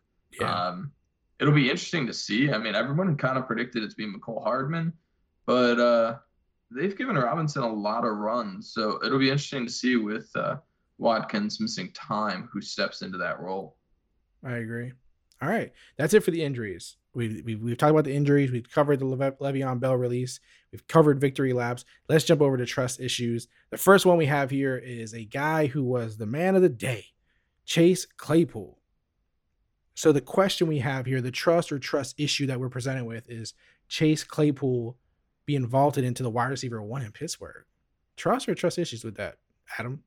Um, it'll be interesting to see. I mean, everyone kind of predicted it's being Mecole Hardman, but uh, they've given Robinson a lot of runs. So it'll be interesting to see with uh, Watkins missing time who steps into that role. I agree. All right, that's it for the injuries. We, we we've talked about the injuries. We've covered the Leve- Le'Veon Bell release. We've covered victory laps. Let's jump over to trust issues. The first one we have here is a guy who was the man of the day, Chase Claypool. So the question we have here, the trust or trust issue that we're presented with, is Chase Claypool being vaulted into the wide receiver one in Pittsburgh. Trust or trust issues with that, Adam?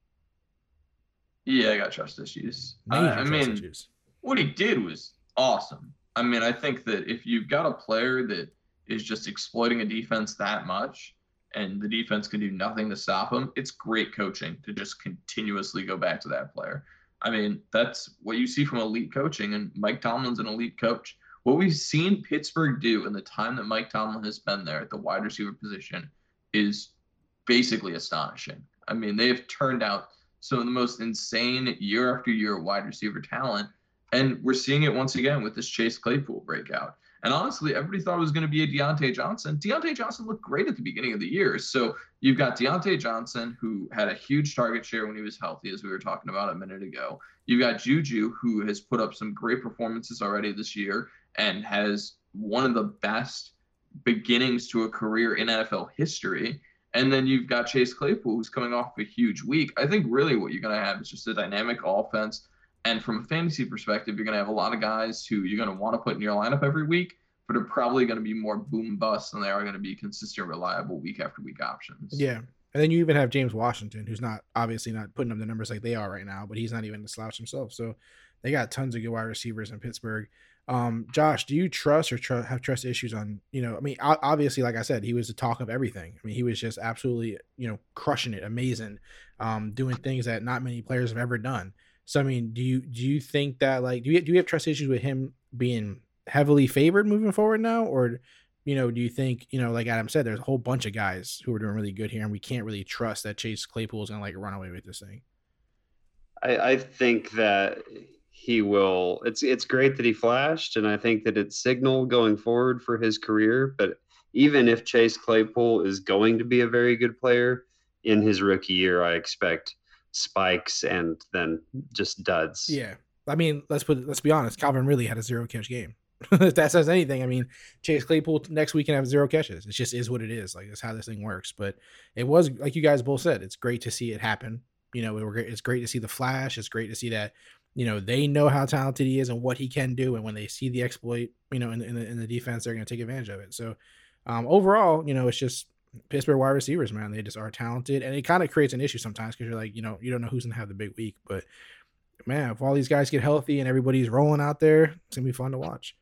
Yeah, I got trust issues. I- mean, issues. what he did was awesome. I mean, I think that if you've got a player that is just exploiting a defense that much and the defense can do nothing to stop him, it's great coaching to just continuously go back to that player. I mean, that's what you see from elite coaching, and Mike Tomlin's an elite coach. What we've seen Pittsburgh do in the time that Mike Tomlin has been there at the wide receiver position is basically astonishing. I mean, they have turned out some of the most insane year after year wide receiver talent. And we're seeing it once again with this Chase Claypool breakout. And honestly, everybody thought it was going to be a Diontae Johnson. Diontae Johnson looked great at the beginning of the year. So you've got Diontae Johnson, who had a huge target share when he was healthy, as we were talking about a minute ago. You've got Juju, who has put up some great performances already this year and has one of the best beginnings to a career in NFL history. And then you've got Chase Claypool, who's coming off a huge week. I think really what you're going to have is just a dynamic offense. And from a fantasy perspective, you're going to have a lot of guys who you're going to want to put in your lineup every week, but are probably going to be more boom bust than they are going to be consistent, reliable week after week options. Yeah. And then you even have James Washington, who's not obviously not putting up the numbers like they are right now, but he's not even the slouch himself. So they got tons of good wide receivers in Pittsburgh. Um, Josh, do you trust or tr- have trust issues on? You know, I mean, obviously, like I said, he was the talk of everything. I mean, he was just absolutely, you know, crushing it, amazing, um, doing things that not many players have ever done. So, I mean, do you do you think that like do you do you have trust issues with him being heavily favored moving forward now, or you know, do you think you know, like Adam said, there's a whole bunch of guys who are doing really good here, and we can't really trust that Chase Claypool is gonna like run away with this thing. I, I think that he will it's it's great that he flashed and I think that it's signal going forward for his career but even if Chase Claypool is going to be a very good player in his rookie year I expect spikes and then just duds. Yeah. I mean, let's put let's be honest, Calvin really had a zero catch game. if that says anything, I mean, Chase Claypool next week can have zero catches. It just is what it is. Like that's how this thing works. But it was like you guys both said, it's great to see it happen. You know, it's great to see the flash. It's great to see that you know they know how talented he is and what he can do and when they see the exploit you know in, in, the, in the defense they're going to take advantage of it. So um, overall you know it's just pittsburgh wide receivers man. They just are talented and it kind of creates an issue sometimes because you're like you know you don't know who's going to have the big week. But man if all these guys get healthy and everybody's rolling out there it's going to be fun to watch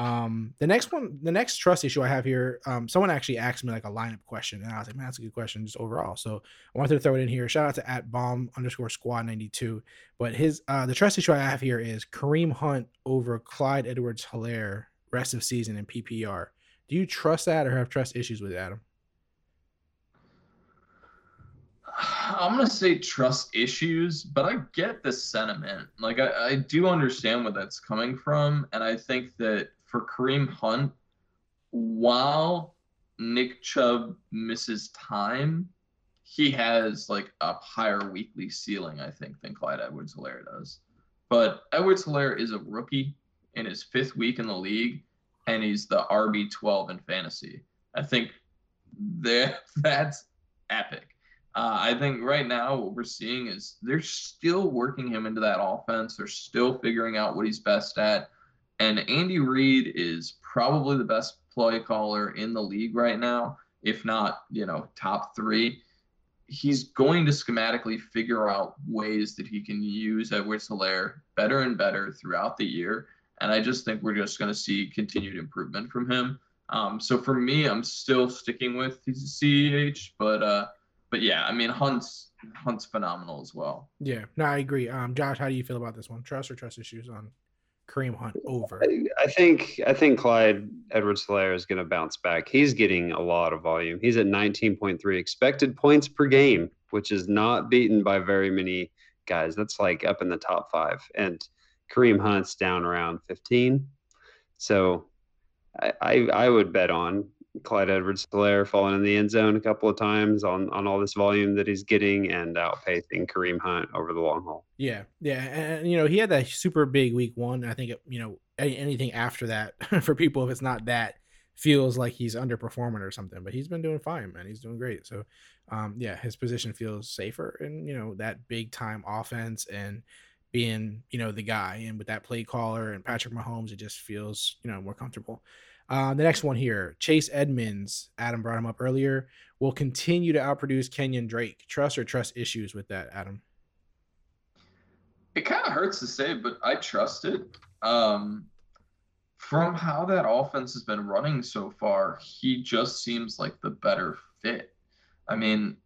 um, the next one, the next trust issue I have here, um, someone actually asked me like a lineup question, and I was like, man, that's a good question just overall. So I wanted to throw it in here. Shout out to at bomb underscore squad 92. But his uh the trust issue I have here is Kareem Hunt over Clyde Edwards Helaire rest of season in PPR. Do you trust that or have trust issues with Adam? I'm gonna say trust issues, but I get the sentiment. Like I, I do understand where that's coming from, and I think that for Kareem Hunt, while Nick Chubb misses time, he has like a higher weekly ceiling, I think, than Clyde Edwards Helaire does. But Edwards Helaire is a rookie in his fifth week in the league, and he's the RB12 in fantasy. I think that that's epic. Uh, I think right now what we're seeing is they're still working him into that offense. They're still figuring out what he's best at. And Andy Reid is probably the best play caller in the league right now, if not, you know, top three. He's going to schematically figure out ways that he can use Edwards Helaire better and better throughout the year. And I just think we're just going to see continued improvement from him. Um, so for me, I'm still sticking with CEH, but uh, but yeah, I mean Hunt's Hunt's phenomenal as well. Yeah, no, I agree. Um, Josh, how do you feel about this one? Trust or trust issues on Kareem Hunt over? I think I think Clyde Edwards Helaire is going to bounce back. He's getting a lot of volume. He's at 19.3 expected points per game, which is not beaten by very many guys. That's like up in the top five. And Kareem Hunt's down around 15. So I, I, I would bet on Clyde Edwards Helaire falling in the end zone a couple of times on on all this volume that he's getting and outpacing Kareem Hunt over the long haul. Yeah, yeah, and you know he had that super big week one. I think you know anything after that for people if it's not that feels like he's underperforming or something. But he's been doing fine, man. He's doing great. So, um, yeah, his position feels safer, and you know that big time offense and being you know the guy and with that play caller and Patrick Mahomes, it just feels you know more comfortable. Uh, the next one here, Chase Edmonds, Adam brought him up earlier, will continue to outproduce Kenyan Drake. Trust or trust issues with that, Adam? It kind of hurts to say, but I trust it. Um, from how that offense has been running so far, he just seems like the better fit. I mean,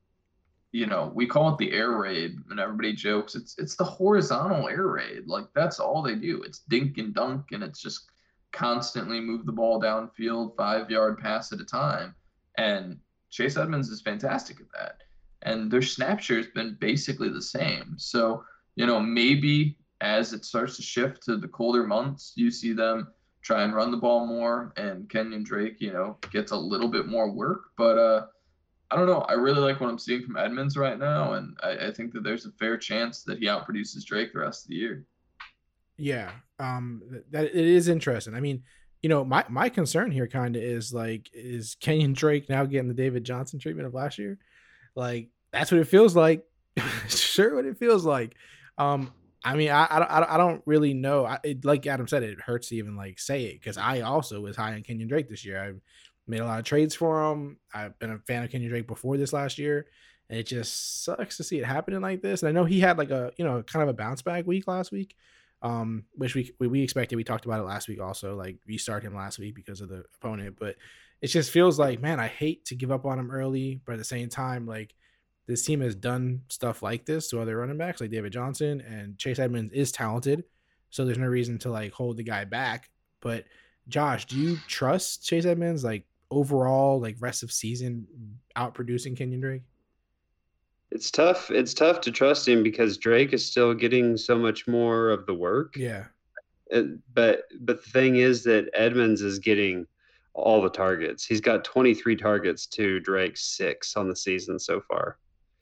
you know, we call it the air raid, and everybody jokes it's it's the horizontal air raid. Like that's all they do. It's dink and dunk, and it's just constantly move the ball downfield five yard pass at a time. And Chase Edmonds is fantastic at that. And their snap share has been basically the same. So, you know, maybe as it starts to shift to the colder months, you see them try and run the ball more and Kenyan Drake, you know, gets a little bit more work. But uh I don't know. I really like what I'm seeing from Edmonds right now, and I, I think that there's a fair chance that he outproduces Drake the rest of the year. Yeah, um, that it is interesting. I mean, you know, my my concern here kind of is like, is Kenyan Drake now getting the David Johnson treatment of last year? Like that's what it feels like. sure, what it feels like. Um, I mean, I I don't, I don't- I don't really know. I, it, like Adam said, it hurts to even like say it because I also was high on Kenyan Drake this year. I made a lot of trades for him. I've been a fan of Kenyan Drake before this last year, and it just sucks to see it happening like this. And I know he had like a you know kind of a bounce back week last week, um, which we we, expected. We talked about it last week also. Like we started him last week because of the opponent, but it just feels like man, I hate to give up on him early, but at the same time, like this team has done stuff like this to other running backs like David Johnson and Chase Edmonds is talented. So there's no reason to like hold the guy back. But Josh, do you trust Chase Edmonds like overall, like rest of season out producing Kenyan Drake? It's tough. It's tough to trust him because Drake is still getting so much more of the work. Yeah. Uh, but but the thing is that Edmonds is getting all the targets. He's got 23 targets to Drake's six on the season so far.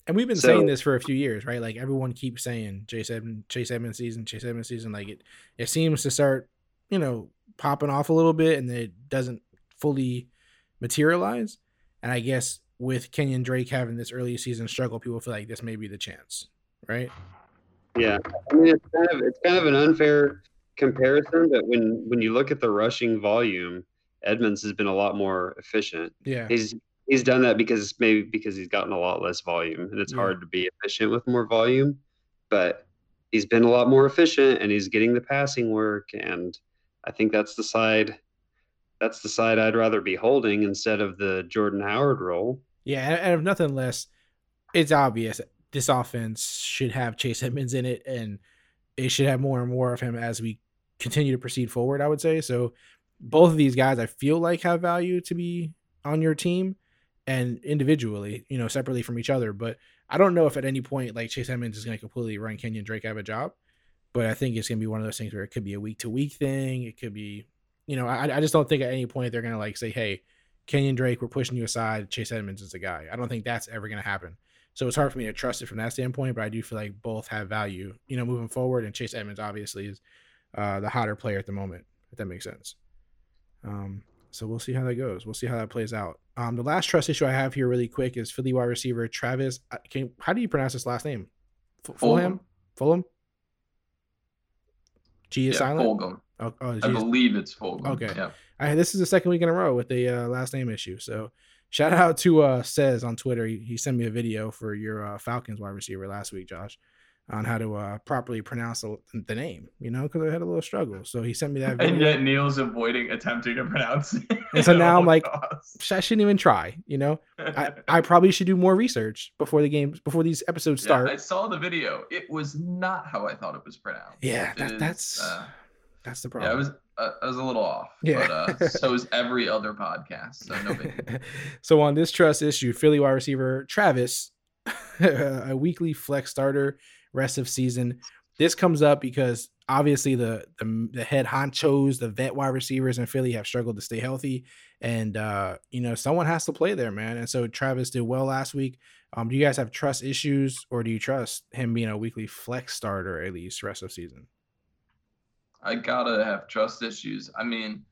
And we've been So- saying this for a few years, right? Like everyone keeps saying Chase Edmonds, Chase Edmonds season, Chase Edmonds season. Like it, it seems to start, you know, popping off a little bit, and it doesn't fully materialize. And I guess with Kenyan Drake having this early season struggle, people feel like this may be the chance, right? Yeah, I mean it's kind of it's kind of an unfair comparison, but when when you look at the rushing volume, Edmonds has been a lot more efficient. Yeah, He's he's done that because maybe because he's gotten a lot less volume, and it's Yeah. hard to be efficient with more volume. But he's been a lot more efficient, and he's getting the passing work, and I think that's the side that's the side I'd rather be holding instead of the Jordan Howard role. Yeah. And, if nothing less, it's obvious this offense should have Chase Edmonds in it, and it should have more and more of him as we continue to proceed forward. I would say so. Both of these guys, I feel like, have value to be on your team, and individually, you know, separately from each other. But I don't know if at any point like Chase Edmonds is going to completely run Kenyan Drake out of a job. But I think it's going to be one of those things where it could be a week to week thing. It could be, you know, I, I just don't think at any point they're going to like say, hey, Kenyan Drake, we're pushing you aside. Chase Edmonds is the guy. I don't think that's ever going to happen. So it's hard for me to trust it from that standpoint, but I do feel like both have value, you know, moving forward. And Chase Edmonds obviously is uh, the hotter player at the moment, if that makes sense. Um, so we'll see how that goes. We'll see how that plays out. Um, the last trust issue I have here, really quick, is Philly wide receiver Travis. uh, Can how do you pronounce his last name? F- Fulham. Fulham. G is Yeah, silent. Fulgham. Oh, oh, I believe it's Fulgham. Okay. Yeah. I, this is the second week in a row with the uh, last name issue. So shout out to uh, Says on Twitter. He, he sent me a video for your uh, Falcons wide receiver last week, Josh, on how to uh, properly pronounce the, the name. You know, because I had a little struggle. So he sent me that Video. And yet Neil's avoiding attempting to pronounce it. And so now I'm like, costs. I shouldn't even try. You know, I, I probably should do more research before the games before these episodes Yeah, start. I saw the video. It was not how I thought it was pronounced. Yeah, that, is, that's uh, that's the yeah, problem. I was uh, I was a little off. Yeah. But uh, so is every other podcast. So no big. so on this trust issue, Philly wide receiver Travis, a weekly flex starter rest of season. This comes up because obviously the, the the head honchos, the vet wide receivers in Philly have struggled to stay healthy, and uh, you know someone has to play there, man. And so Travis did well last week. Um, do you guys have trust issues, or do you trust him being a weekly flex starter at least rest of season? I gotta have trust issues. I mean,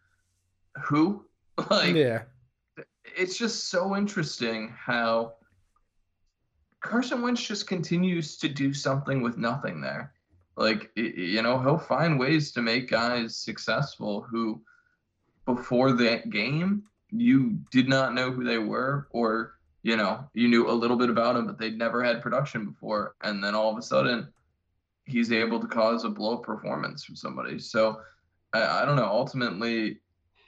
who? Like, yeah, it's just so interesting how Carson Wentz just continues to do something with nothing there. Like, you know, he'll find ways to make guys successful who, before that game, you did not know who they were, or, you know, you knew a little bit about them, but they'd never had production before. And then all of a sudden, he's able to cause a blow performance from somebody. So, I, I don't know. Ultimately,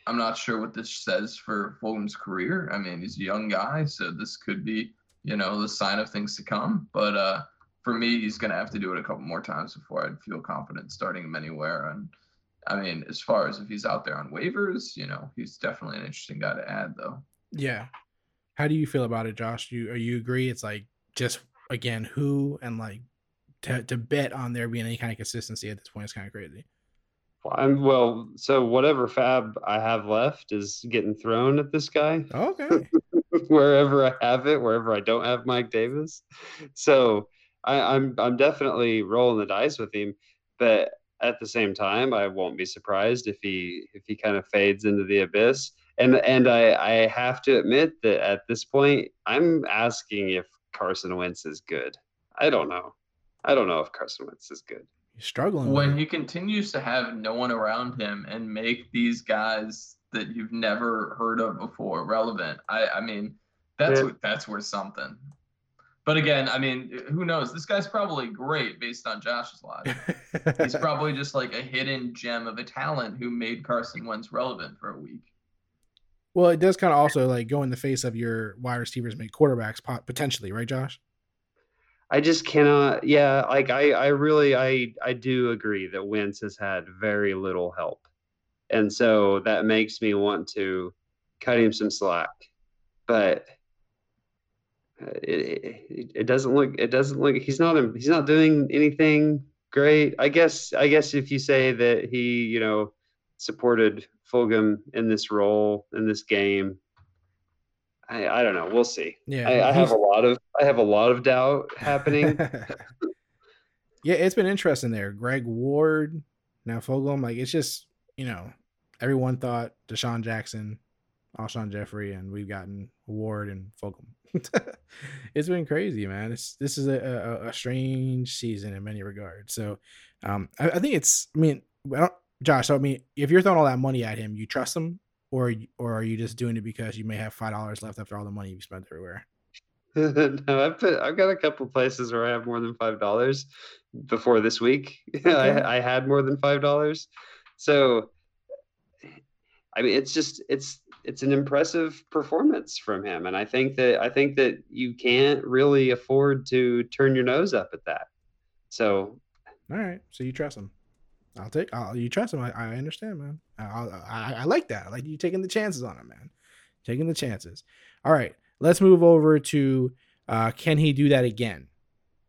I'm not sure what this says for Fulham's career. I mean, he's a young guy, so this could be, you know, the sign of things to come. But uh, for me, he's going to have to do it a couple more times before I'd feel confident starting him anywhere. And I mean, as far as if he's out there on waivers, you know, he's definitely an interesting guy to add, though. yeah. How do you feel about it, Josh? Do you, you agree? It's like just again who and like to, to bet on there being any kind of consistency at this point is kind of crazy. I'm well, so whatever FAAB I have left is getting thrown at this guy. Okay. wherever I have it, wherever I don't have Mike Davis. So I, I'm I'm definitely rolling the dice with him. But at the same time, I won't be surprised if he if he kind of fades into the abyss. And and I I have to admit that at this point, I'm asking if Carson Wentz is good. I don't know. I don't know if Carson Wentz is good. He's struggling. when it. he continues to have no one around him and make these guys that you've never heard of before relevant, I, I mean, that's Yeah. that's worth something. But again, I mean, who knows? This guy's probably great based on Josh's logic. He's probably just like a hidden gem of a talent who made Carson Wentz relevant for a week. well, it does kind of also like go in the face of your wide receivers make quarterbacks pot- potentially, right, Josh? I just cannot. Yeah, like I, I really, I, I do agree that Wentz has had very little help, and so that makes me want to cut him some slack. But uh, it, it, it doesn't look, it doesn't look. He's not, he's not doing anything great. I guess, I guess if you say that he, you know, supported Fulgham in this role in this game, I, I don't know. We'll see. Yeah, I, I have a lot of I have a lot of doubt happening. yeah, it's been interesting there. Greg Ward, now Fulgham, like it's just you know everyone thought DeSean Jackson, Alshon Jeffery, and we've gotten Ward and Fulgham. it's been crazy, man. It's this is a, a, a strange season in many regards. So, um, I, I think it's. I mean, I don't, Josh. So I mean, if you're throwing all that money at him, you trust him, or or are you just doing it because you may have five dollars left after all the money you've spent everywhere? no, I've put, I've got a couple places where I have more than five dollars. Before this week, I, I had more than five dollars. So, I mean, it's just it's it's an impressive performance from him, and I think that I think that you can't really afford to turn your nose up at that. So All right, so you trust him. I'll take. I'll, you trust him. I, I understand, man. I, I I like that. I like you taking the chances on him, man. Taking the chances. All right, let's move over to uh, can he do that again?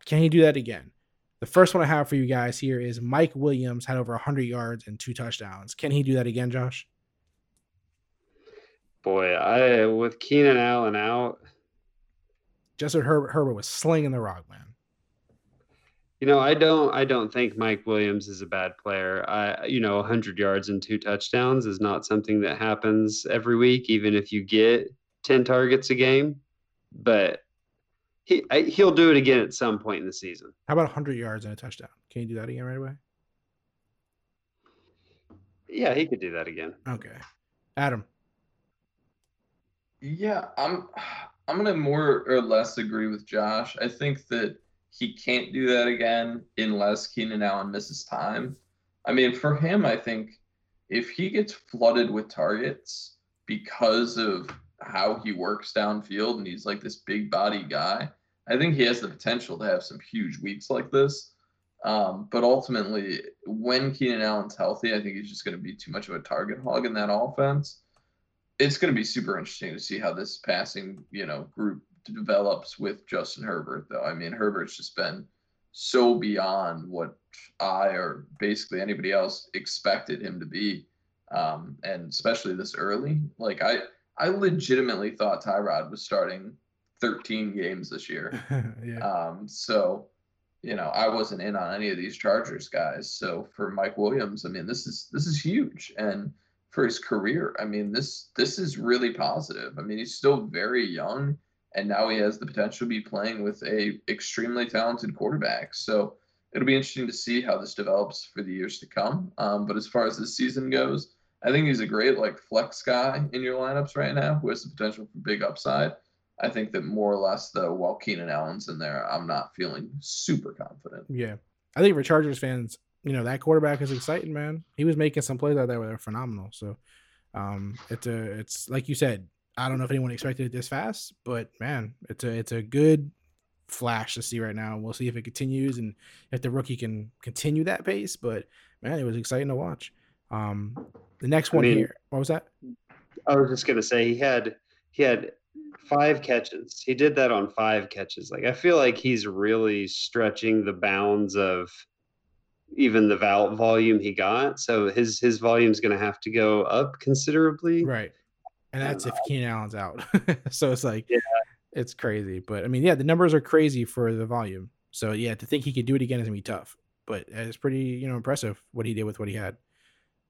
Can he do that again? The first one I have for you guys here is Mike Williams had over 100 yards and two touchdowns. Can he do that again, Josh? boy, I with Keenan Allen out, Justin Herbert, Herbert was slinging the rock, man. You know, I don't I don't think Mike Williams is a bad player. I you know, 100 yards and two touchdowns is not something that happens every week even if you get 10 targets a game, but he I, he'll do it again at some point in the season. How about 100 yards and a touchdown? Can you do that again right away? Yeah, he could do that again. Okay. Adam. Yeah, I'm I'm gonna more or less agree with Josh. I think that he can't do that again unless Keenan Allen misses time. I mean, for him, I think if he gets flooded with targets because of how he works downfield and he's like this big body guy, I think he has the potential to have some huge weeks like this. Um, but ultimately, when Keenan Allen's healthy, I think he's just going to be too much of a target hog in that offense it's going to be super interesting to see how this passing, you know, group develops with Justin Herbert. Though I mean, Herbert's just been so beyond what I or basically anybody else expected him to be, um, and especially this early. Like I, I legitimately thought Tyrod was starting 13 games this year. yeah. Um, so, you know, I wasn't in on any of these Chargers guys. So for Mike Williams, I mean, this is this is huge, and for his career, I mean, this this is really positive. I mean, he's still very young, and now he has the potential to be playing with a extremely talented quarterback. So it'll be interesting to see how this develops for the years to come. Um, but as far as this season goes, I think he's a great like flex guy in your lineups right now, who has the potential for big upside. I think that more or less, though, while Keenan Allen's in there, I'm not feeling super confident. Yeah. I think for Chargers fans, you know, that quarterback is exciting, man. He was making some plays out there that were phenomenal. So um it's a it's like you said, I don't know if anyone expected it this fast, but man, it's a it's a good flash to see right now. We'll see if it continues and if the rookie can continue that pace. But man, it was exciting to watch. Um the next I one mean- here. What was that? I was just gonna say he had he had five catches. He did that on five catches. Like I feel like he's really stretching the bounds of even the volume he got. So his his volume's gonna have to go up considerably. Right. And that's if Keenan Allen's out. so it's like Yeah. it's crazy. But I mean, yeah, the numbers are crazy for the volume. So yeah, to think he could do it again is gonna be tough. but it's pretty you know impressive what he did with what he had.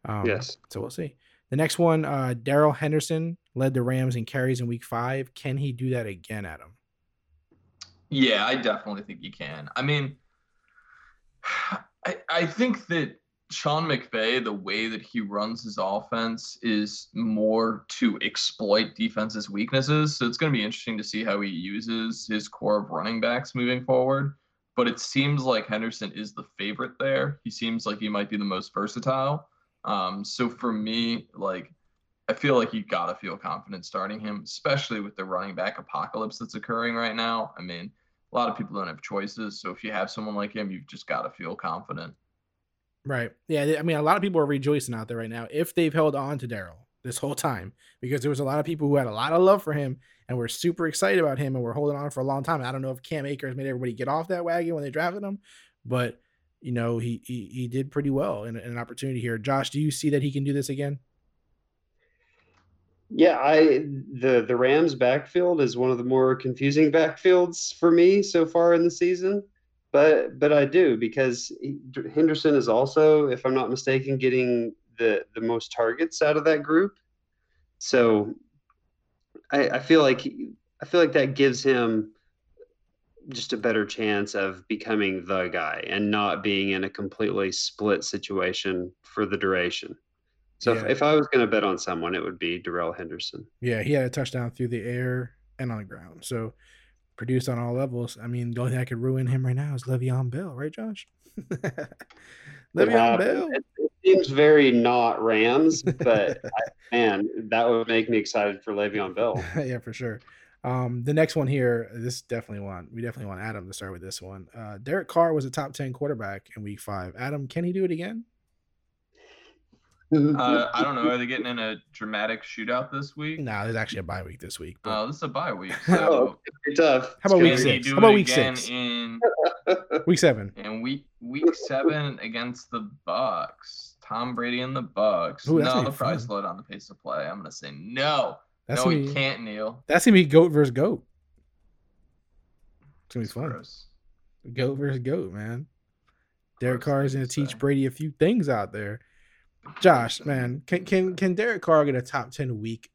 Um, Yes. So we'll see. The next one, uh, Darrell Henderson led the Rams in carries in Week Five. Can he do that again, Adam? Yeah, I definitely think he can. I mean, I I think that Sean McVay, the way that he runs his offense is more to exploit defense's weaknesses. So it's going to be interesting to see how he uses his core of running backs moving forward. But it seems like Henderson is the favorite there. He seems like he might be the most versatile. Um, so for me, like I feel like you gotta feel confident starting him, especially with the running back apocalypse that's occurring right now. I mean, a lot of people don't have choices, so if you have someone like him, you've just gotta feel confident. Right. Yeah. I mean, a lot of people are rejoicing out there right now if they've held on to Darrell this whole time because there was a lot of people who had a lot of love for him and were super excited about him and were holding on for a long time. I don't know if Cam Akers made everybody get off that wagon when they drafted him, but you know he he, he did pretty well in, in an opportunity here. Josh, do you see that he can do this again? Yeah, I the the Rams backfield is one of the more confusing backfields for me so far in the season. But but I do because he- Henderson is also, if I'm not mistaken, getting the the most targets out of that group. So I, I feel like he- I feel like that gives him just a better chance of becoming the guy and not being in a completely split situation for the duration. So Yeah. if, if I was going to bet on someone, it would be Darrell Henderson. Yeah, he had a touchdown through the air and on the ground. So produced on all levels. I mean, the only thing that could ruin him right now is Le'Veon Bell, right, Josh? Le'Veon Uh, Bell. It, it seems very not Rams, but I, man, that would make me excited for Le'Veon Bell. yeah, for sure. Um, the next one here, this definitely one. we definitely want Adam to start with this one. Uh, Derek Carr was a top ten quarterback in Week Five. Adam, can he do it again? Uh, I don't know. Are they getting in a dramatic shootout this week? No, there's actually a bye week this week. but- Oh, this is a bye week. Oh, So pretty tough. How about week he six? How about week six? in week seven. in week week seven against the Bucs? Tom Brady and the Bucs. Ooh, no, gonna they'll probably fun. slow down the pace of play. I'm gonna say no. That's no, gonna he be, can't, Neil. that's gonna be goat versus goat. It's gonna be It's fun. gross. Goat versus goat, man. Derek Carr is gonna to teach say. Brady a few things out there. Josh, man, can can can Derek Carr get a top ten week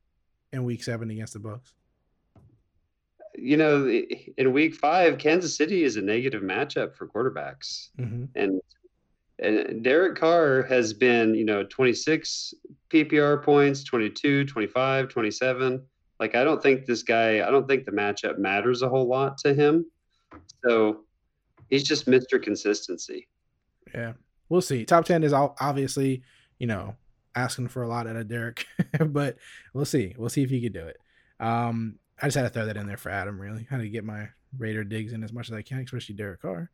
in week seven against the Bucs? You know, in week five, Kansas City is a negative matchup for quarterbacks. Mm-hmm. And and Derek Carr has been, you know, 26 PPR points, 22, 25, 27. Like, I don't think this guy, I don't think the matchup matters a whole lot to him. So he's just Mr. Consistency. Yeah, we'll see. Top ten is ob- obviously, you know, asking for a lot out of Derek, but we'll see. We'll see if he could do it. Um, I just had to throw that in there for Adam. Really, had to get my Raider digs in as much as I can, especially Derek Carr.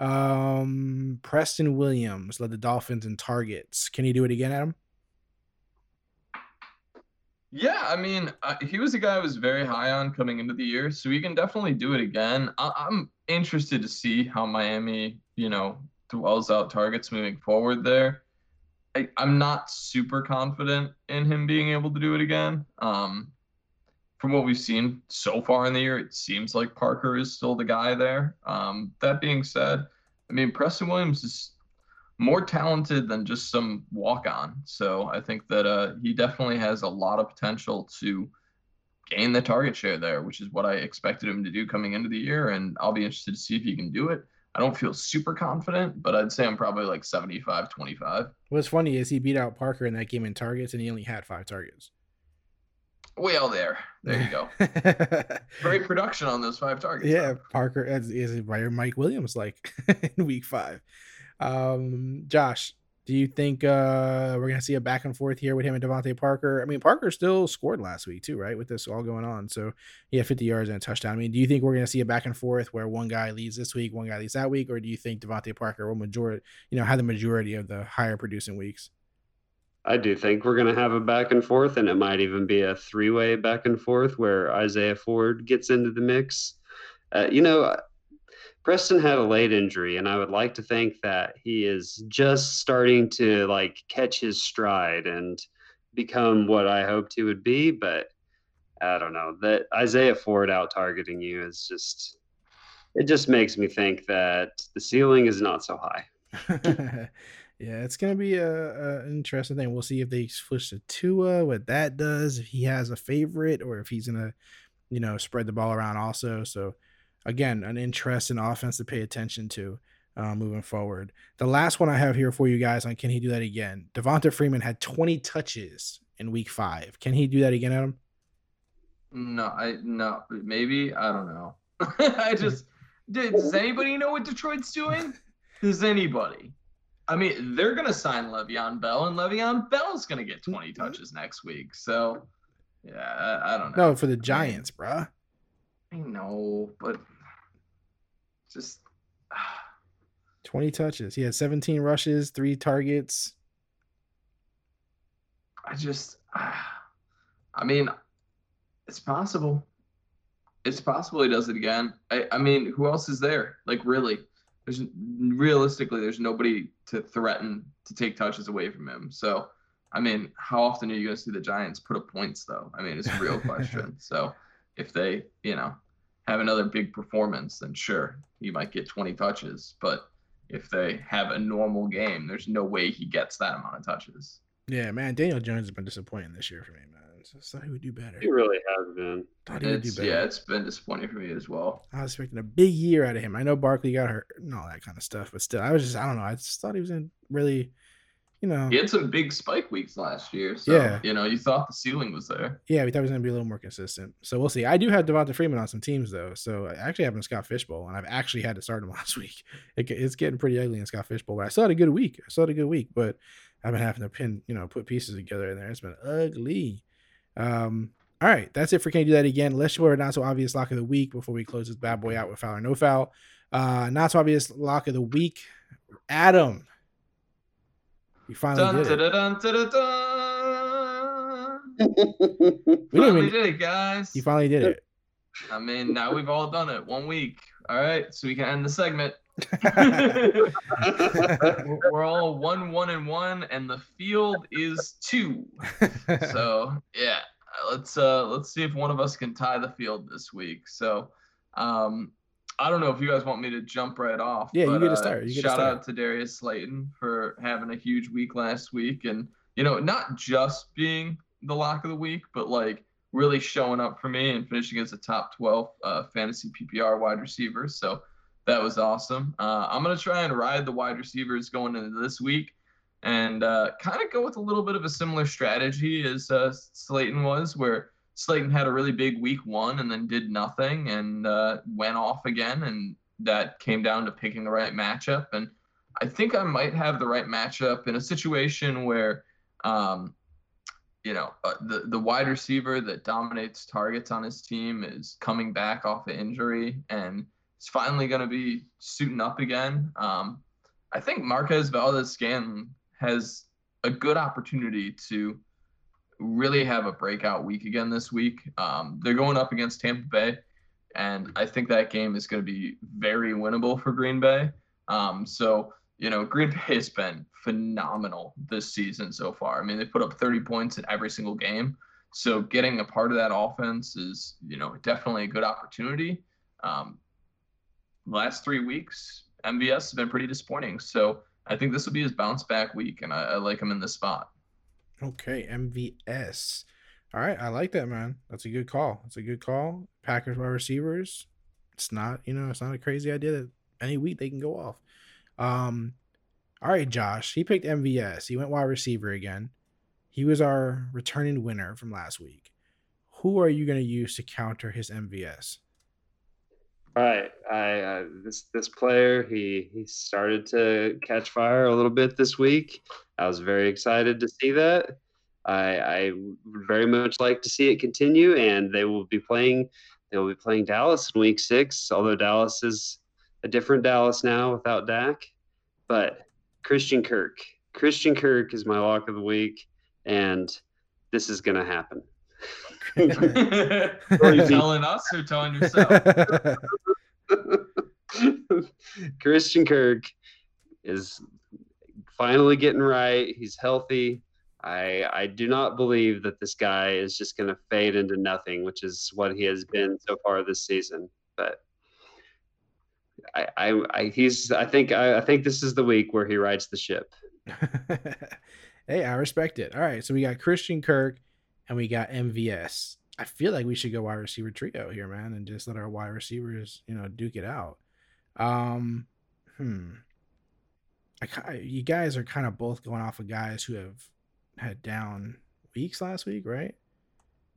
Um, Preston Williams led the Dolphins in targets. Can he do it again, Adam? Yeah, I mean, uh, he was a guy I was very high on coming into the year, so he can definitely do it again. I- I'm interested to see how Miami, you know, dwells out targets moving forward there. I, I'm not super confident in him being able to do it again. Um, from what we've seen so far in the year, it seems like Parker is still the guy there. Um, that being said, I mean, Preston Williams is more talented than just some walk on. So I think that uh, he definitely has a lot of potential to gain the target share there, which is what I expected him to do coming into the year. And I'll be interested to see if he can do it. I don't feel super confident, but I'd say I'm probably like 75 25. What's funny is he beat out Parker in that game in targets, and he only had five targets. Well, there. There you go. Great production on those five targets. yeah. Parker is, is right Mike Williams like in week five. Um, Josh, do you think uh we're gonna see a back and forth here with him and DeVante Parker? I mean, Parker still scored last week too, right? With this all going on, so had 50 yards and a touchdown. I mean, do you think we're gonna see a back and forth where one guy leads this week, one guy leads that week, or do you think DeVante Parker will majority, you know, have the majority of the higher producing weeks? I do think we're going to have a back and forth, and it might even be a three way back and forth where Isaiah Ford gets into the mix. Uh, you know, Preston had a late injury, and I would like to think that he is just starting to like catch his stride and become what I hoped he would be. But I don't know that Isaiah Ford out targeting you is just, it just makes me think that the ceiling is not so high. yeah, it's gonna be a, a interesting thing. We'll see if they switch to Tua, what that does, if he has a favorite, or if he's gonna, you know, spread the ball around also. So, again, an interesting offense to pay attention to uh, moving forward. The last one I have here for you guys on can he do that again? Devonta Freeman had 20 touches in Week Five. Can he do that again, Adam? No, I no, maybe I don't know. I just did, does anybody know what Detroit's doing? Does anybody? I mean, they're gonna sign Le'Veon Bell, and Le'Veon Bell's gonna get 20 touches next week. So, yeah, I, I don't know. No, for the Giants, bruh. I know, but just 20 touches. He had 17 rushes, three targets. I just, I mean, it's possible. It's possible he does it again. I, I mean, who else is there? Like, really? There's realistically, there's nobody to threaten to take touches away from him. So, I mean, how often are you going to see the Giants put up points, though? I mean, it's a real question. So, if they, you know, have another big performance, then sure, he might get 20 touches. But if they have a normal game, there's no way he gets that amount of touches. Yeah, man, Daniel Jones has been disappointing this year for me, man. I thought he would do better. He really has been. Thought he would do better. yeah, it's been disappointing for me as well. I was expecting a big year out of him. I know Barkley got hurt and all that kind of stuff, but still, I was just, I don't know. I just thought he was in really, you know, He had some big spike weeks last year. So, Yeah. you know, you thought the ceiling was there. yeah, we thought he was going to be a little more consistent. So we'll see. I do have Devonta Freeman on some teams, though. So I actually have him in Scott Fish Bowl, and I've actually had to start him last week. It, it's getting pretty ugly in Scott Fish Bowl, but I still had a good week. I still had a good week, but I've been having to pin, you know, put pieces together in there. It's been ugly. Um, all right, that's it for Can You Do That Again. Let's show our not so obvious lock of the week before we close this bad boy out with foul or no foul. Uh, not so obvious lock of the week. Adam, you finally Dun, did it. dun, dun, dun. We Finally even, did it, guys. you finally did it. I mean, now we've all done it one week. All right, so we can end the segment. We're we're all one, one, and one, and the field is two. So yeah, let's uh let's see if one of us can tie the field this week. So, um, I don't know if you guys want me to jump right off. Yeah, you get to uh, start. You get shout start. out to Darius Slayton for having a huge week last week, and you know, not just being the lock of the week, but like really showing up for me and finishing as a top 12 uh, fantasy PPR wide receiver. So that was awesome. Uh, I'm gonna try and ride the wide receivers going into this week and uh, kind of go with a little bit of a similar strategy as uh, Slayton was, where Slayton had a really big week one and then did nothing and uh, went off again. And that came down to picking the right matchup. And I think I might have the right matchup in a situation where, um, you know, uh, the, the wide receiver that dominates targets on his team is coming back off an injury and is finally going to be suiting up again. Um, I think Marquez Valdes-Scantling has a good opportunity to really have a breakout week again this week. Um, they're going up against Tampa Bay, and I think that game is going to be very winnable for Green Bay. Um, so, you know, Green Bay has been phenomenal this season so far. I mean, they put up 30 points in every single game. So getting a part of that offense is, you know, definitely a good opportunity. Um, last three weeks, MVS has been pretty disappointing. So I think this will be his bounce back week, and I, I like him in this spot. Okay, MVS. All right, I like that, man. That's a good call. It's a good call. Packers wide receivers. It's not, you know, it's not a crazy idea that any week they can go off. Um, all right, Josh. He picked MVS. He went wide receiver again. He was our returning winner from last week. Who are you going to use to counter his MVS? Right, I uh, this this player he he started to catch fire a little bit this week. I was very excited to see that. I I would very much like to see it continue, and they will be playing they will be playing Dallas in Week Six. Although Dallas is a different Dallas now without Dak, but Christian Kirk, Christian Kirk is my lock of the week, and this is gonna happen. Are you telling us or telling yourself? Christian Kirk is finally getting right. He's healthy. I I do not believe that this guy is just going to fade into nothing, which is what he has been so far this season. But I, I, I he's I think I, I think this is the week where he rides the ship. hey, I respect it. All right, so we got Christian Kirk and we got MVS. I feel like we should go wide receiver trio here, man, and just let our wide receivers, you know, duke it out. Um, hmm. I, you guys are kind of both going off of guys who have had down weeks last week, right?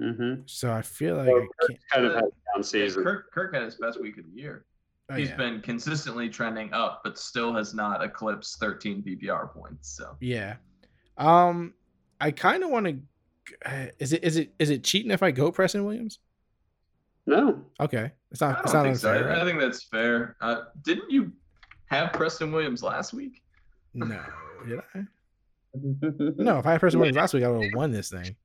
Mm-hmm. So I feel like Well, I can't. Kind of had down season. Kirk, Kirk had his best week of the year. Oh, He's yeah. been consistently trending up, but still has not eclipsed 13 PPR points. So Yeah. Um, I kind of want to. Is it is it is it cheating if I go Preston Williams? No, Okay, it's I not. don't It's not think so. unfair. I, I think that's fair. Uh, didn't you have Preston Williams last week? No, did I? No, if I had Preston Williams last week, I would have won this thing.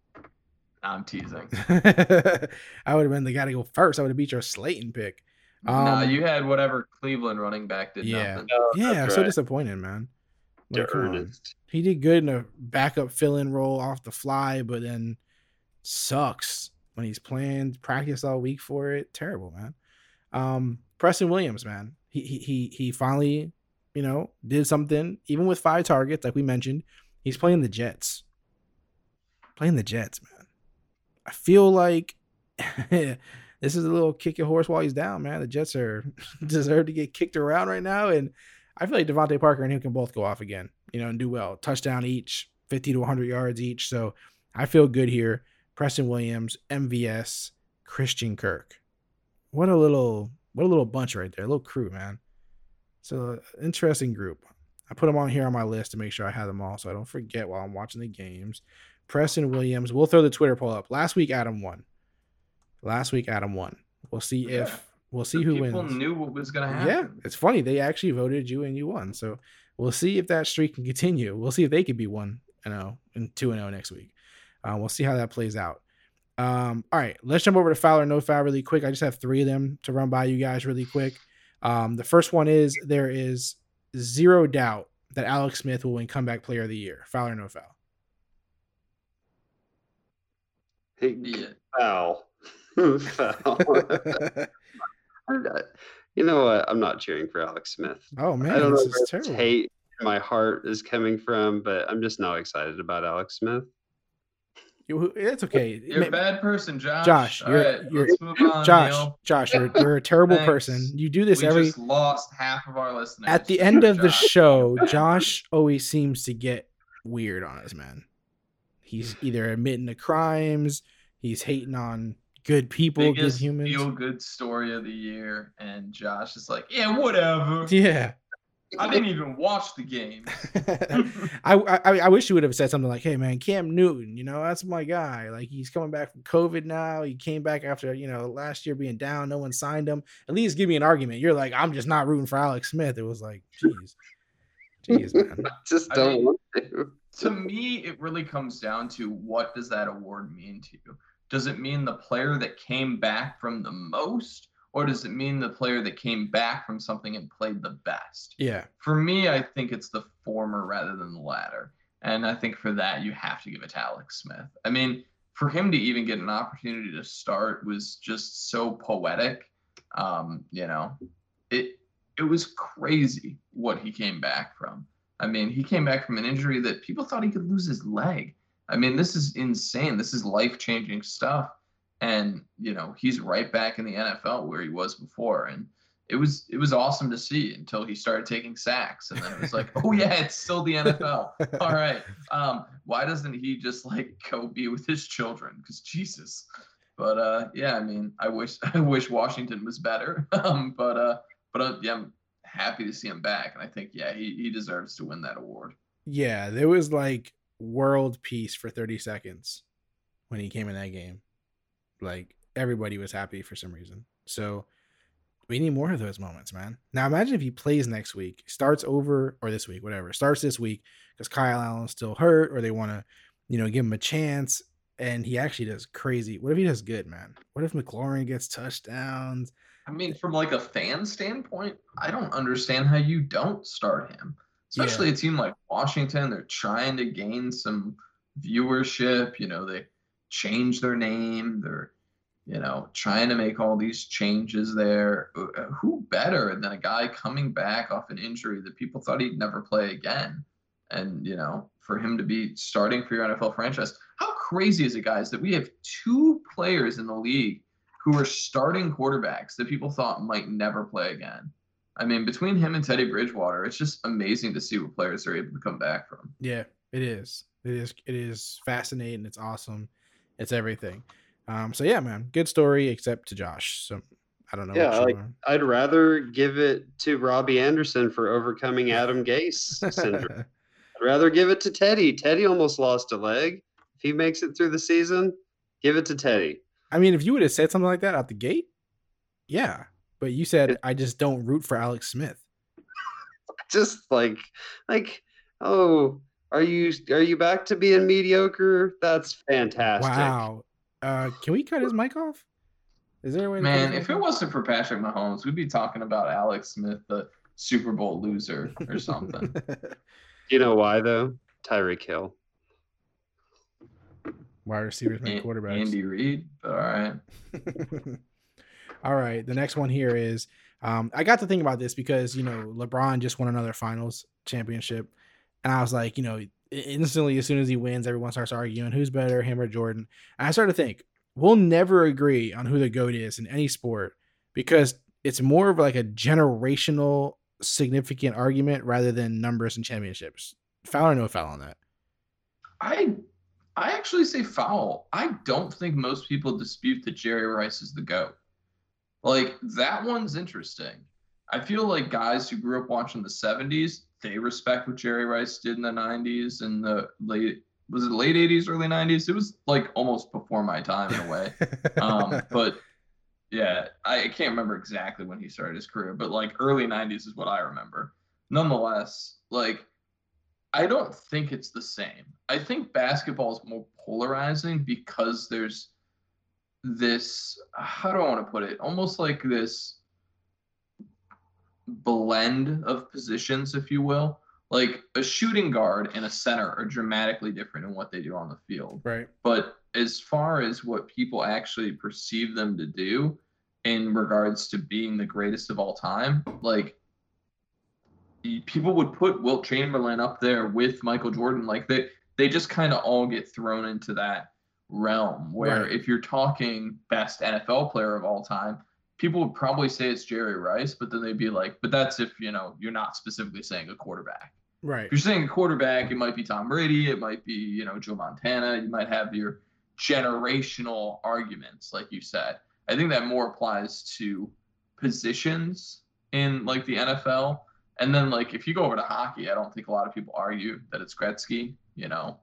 I'm teasing. I would have been the guy to go first. I would have beat your Slayton pick. Um, nah, you had whatever Cleveland running back did Yeah. nothing. No, yeah, I'm that's so disappointed, man. Like, To come on. Ernest. He did good in a backup fill-in role off the fly, but then sucks when he's playing practice all week for it. Terrible, man. Um, Preston Williams, man. He he he he finally, you know, did something. Even with five targets, like we mentioned, he's playing the Jets. Playing the Jets, man. I feel like this is a little kick your horse while he's down, man. The Jets are deserve to get kicked around right now, and I feel like DeVante Parker and him can both go off again, you know, and do well. Touchdown each, 50 to 100 yards each. So I feel good here. Preston Williams, MVS, Christian Kirk. What a little, what a little bunch right there. A little crew, man. It's So interesting group. I put them on here on my list to make sure I have them all so I don't forget while I'm watching the games. Preston Williams. We'll throw the Twitter poll up. Last week, Adam won. Last week, Adam won. We'll see if we'll see who People wins. People knew what was gonna happen. Yeah, it's funny. They actually voted you and you won. So we'll see if that streak can continue. We'll see if they could be one and zero and two and zero next week. Uh, we'll see how that plays out. Um, all right, let's jump over to Fowler no foul really quick. I just have three of them to run by you guys really quick. Um, the first one is there is zero doubt that Alex Smith will win comeback player of the year. Fowler no foul? Hey, Yeah. foul. foul. I'm not- you know what? I'm not cheering for Alex Smith. oh man, I don't know this where is this terrible. hate in my heart is coming from, but I'm just not excited about Alex Smith. It's okay. You're a bad person, Josh. Josh, you're- right, you're- let's move on. Josh, Neil. Josh, you're, you're a terrible Thanks. person. You do this we every just lost half of our listeners. at the end of the show, Josh always seems to get weird on us, man. He's either admitting to crimes, he's hating on good people, good humans. feel good story of the year, and Josh is like, yeah, whatever. Yeah. I didn't even watch the game. I, I I wish you would have said something like, "Hey man, Cam Newton, you know that's my guy. Like he's coming back from COVID now. He came back after you know last year being down. No one signed him. At least give me an argument. You're like, I'm just not rooting for Alex Smith. It was like, jeez, jeez, man. I just don't mean- want to. to me, it really comes down to what does that award mean to you? Does it mean the player that came back from the most, or does it mean the player that came back from something and played the best? Yeah, For me, I think it's the former rather than the latter. And I think for that, you have to give it to Alex Smith. I mean, for him to even get an opportunity to start was just so poetic. Um, you know, it it was crazy what he came back from. I mean, he came back from an injury that people thought he could lose his leg. I mean, this is insane. This is life changing stuff. And, you know, he's right back in the NFL where he was before. And it was it was awesome to see until he started taking sacks. And then it was like, oh yeah, it's still the NFL. All right. Um, why doesn't he just like go be with his children? Because Jesus. But uh yeah, I mean, I wish I wish Washington was better. Um, but uh but uh, yeah, I'm happy to see him back. And I think, yeah, he, he deserves to win that award. yeah. There was like world peace for 30 seconds when he came in that game. Like everybody was happy for some reason. So we need more of those moments, man. Now imagine if he plays next week, starts over or this week, whatever, starts this week because Kyle Allen's still hurt, or they want to, you know, give him a chance, and he actually does crazy. What if he does good, man? What if McLaurin gets touchdowns? I mean, from like a fan standpoint, I don't understand how you don't start him. Especially a team like Washington, they're trying to gain some viewership. You know, they change their name. They're, you know, trying to make all these changes there. Uh, Who better than a guy coming back off an injury that people thought he'd never play again? And, you know, for him to be starting for your NFL franchise, how crazy is it, guys, that we have two players in the league who are starting quarterbacks that people thought might never play again? I mean, between him and Teddy Bridgewater, it's just amazing to see what players are able to come back from. Yeah, it is. It is. It is fascinating. It's awesome. It's everything. Um. So yeah, man, good story, except to Josh. So I don't know. Yeah, like- I'd rather give it to Robby Anderson for overcoming Adam Gase syndrome. I'd rather give it to Teddy. Teddy almost lost a leg. If he makes it through the season, give it to Teddy. I mean, if you would have said something like that out the gate, yeah. But you said It- I just don't root for Alex Smith. Just like, like, oh, are you are you back to being mediocre? That's fantastic. Wow. Uh, can we cut his mic off? Is there a way? Man, his if it wasn't for Patrick Mahomes, we'd be talking about Alex Smith, the Super Bowl loser or something. You know why though? Tyreek Hill. wide receivers make An- quarterbacks. Andy Reid, all right. All right. The next one here is um, I got to think about this because, you know, LeBron just won another finals championship. And I was like, you know, instantly, as soon as he wins, everyone starts arguing who's better, him or Jordan. And I started to think, we'll never agree on who the GOAT is in any sport because it's more of like a generational significant argument rather than numbers and championships. Foul or no foul on that? I I actually say foul. I don't think most people dispute that Jerry Rice is the GOAT. Like that one's interesting. I feel like guys who grew up watching the 70s, they respect what Jerry Rice did in the 90s and the late was it late 80s, early 90s? It was like almost before my time in a way. um, but yeah, I can't remember exactly when he started his career, but like early 90s is what I remember. Nonetheless, like I don't think it's the same. I think basketball is more polarizing because there's this how do I want to put it? Almost like this blend of positions, if you will. Like a shooting guard and a center are dramatically different in what they do on the field right. but as far as what people actually perceive them to do in regards to being the greatest of all time like people would put Wilt Chamberlain up there with Michael Jordan like they they just kind of all get thrown into that realm where Right. if you're talking best NFL player of all time people would probably say it's Jerry Rice but then they'd be like but that's if you know you're not specifically saying a quarterback Right. if you're saying a quarterback, it might be Tom Brady, it might be, you know, Joe Montana, you might have your generational arguments, like you said. I think that more applies to positions in like the NFL. And then like if you go over to hockey, I don't think a lot of people argue that it's Gretzky, you know.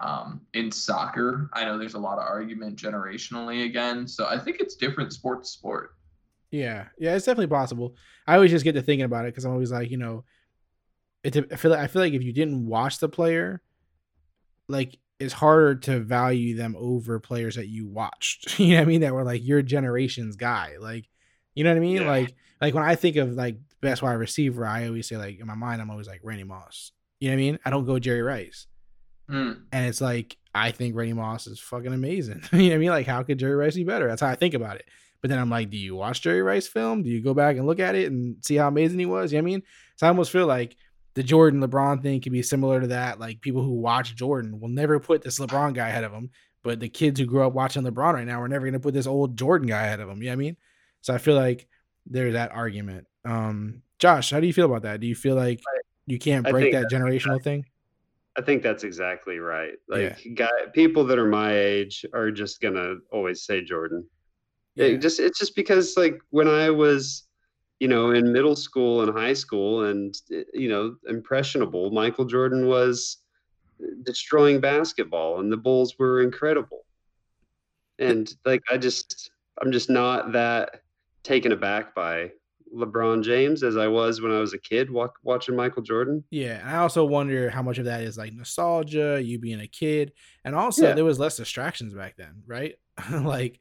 Um, in soccer, I know there's a lot of argument generationally again. So I think it's different sport to sport. Yeah, yeah, it's definitely possible. I always just get to thinking about it because I'm always like, you know, it's. I feel like I feel like if you didn't watch the player, like it's harder to value them over players that you watched. You know what I mean? That were like your generation's guy. Like, you know what I mean? Yeah. Like, like when I think of like best wide receiver, I always say like in my mind, I'm always like Randy Moss. You know what I mean? I don't go Jerry Rice. Hmm. And it's like I think Randy Moss is fucking amazing. you know what I mean? Like how could Jerry Rice be better? That's how I think about it. But then I'm like, do you watch Jerry Rice film? Do you go back and look at it and see how amazing he was? You know what I mean? So I almost feel like the Jordan LeBron thing could be similar to that. Like people who watch Jordan will never put this LeBron guy ahead of him. But the kids who grew up watching LeBron right now are never gonna put this old Jordan guy ahead of him. You know what I mean? So I feel like there's that argument. Um Josh, how do you feel about that? Do you feel like you can't break that generational thing? I think that's exactly right. Like guy people that are my age are just gonna always say Jordan. It just it's just because like when I was, you know, in middle school and high school and you know, impressionable, Michael Jordan was destroying basketball and the Bulls were incredible. And like I just I'm just not that taken aback by LeBron James as I was when I was a kid wa- watching Michael Jordan. Yeah, and I also wonder how much of that is like nostalgia, you being a kid, and also Yeah. there was less distractions back then, right? like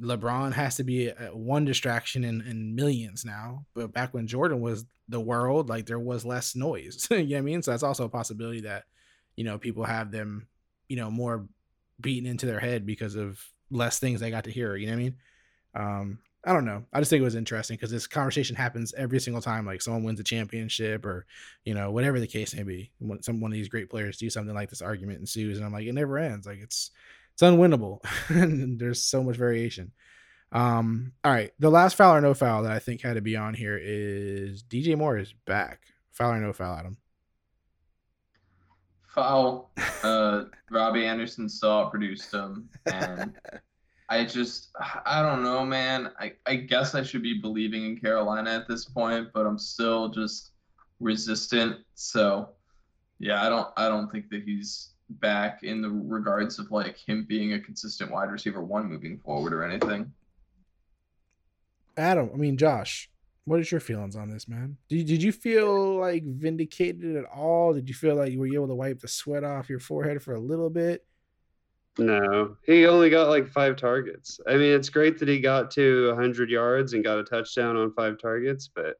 LeBron has to be a, one distraction in, in millions now, but back when Jordan was the world, like there was less noise. you know what I mean? So that's also a possibility that you know people have them, you know, more beaten into their head because of less things they got to hear. You know what I mean? Um, I don't know. I just think it was interesting because this conversation happens every single time. Like someone wins a championship, or you know, whatever the case may be. When some one of these great players do something like this, argument ensues, and I'm like, it never ends. Like it's it's unwinnable, and there's so much variation. Um, all right, the last foul or no foul that I think had to be on here is DJ Moore is back. Foul or no foul, Adam? Foul. Uh, Robby Anderson saw it, produced him, and I just, I don't know, man. I, I guess I should be believing in Carolina at this point, but I'm still just resistant. So, yeah, I don't, I don't think that he's back in the regards of like him being a consistent wide receiver one moving forward or anything. Adam, I mean Josh, what is your feelings on this, man? Did did you feel like vindicated at all? Did you feel like you were able to wipe the sweat off your forehead for a little bit? No, he only got like five targets. I mean, it's great that he got to 100 yards and got a touchdown on five targets, but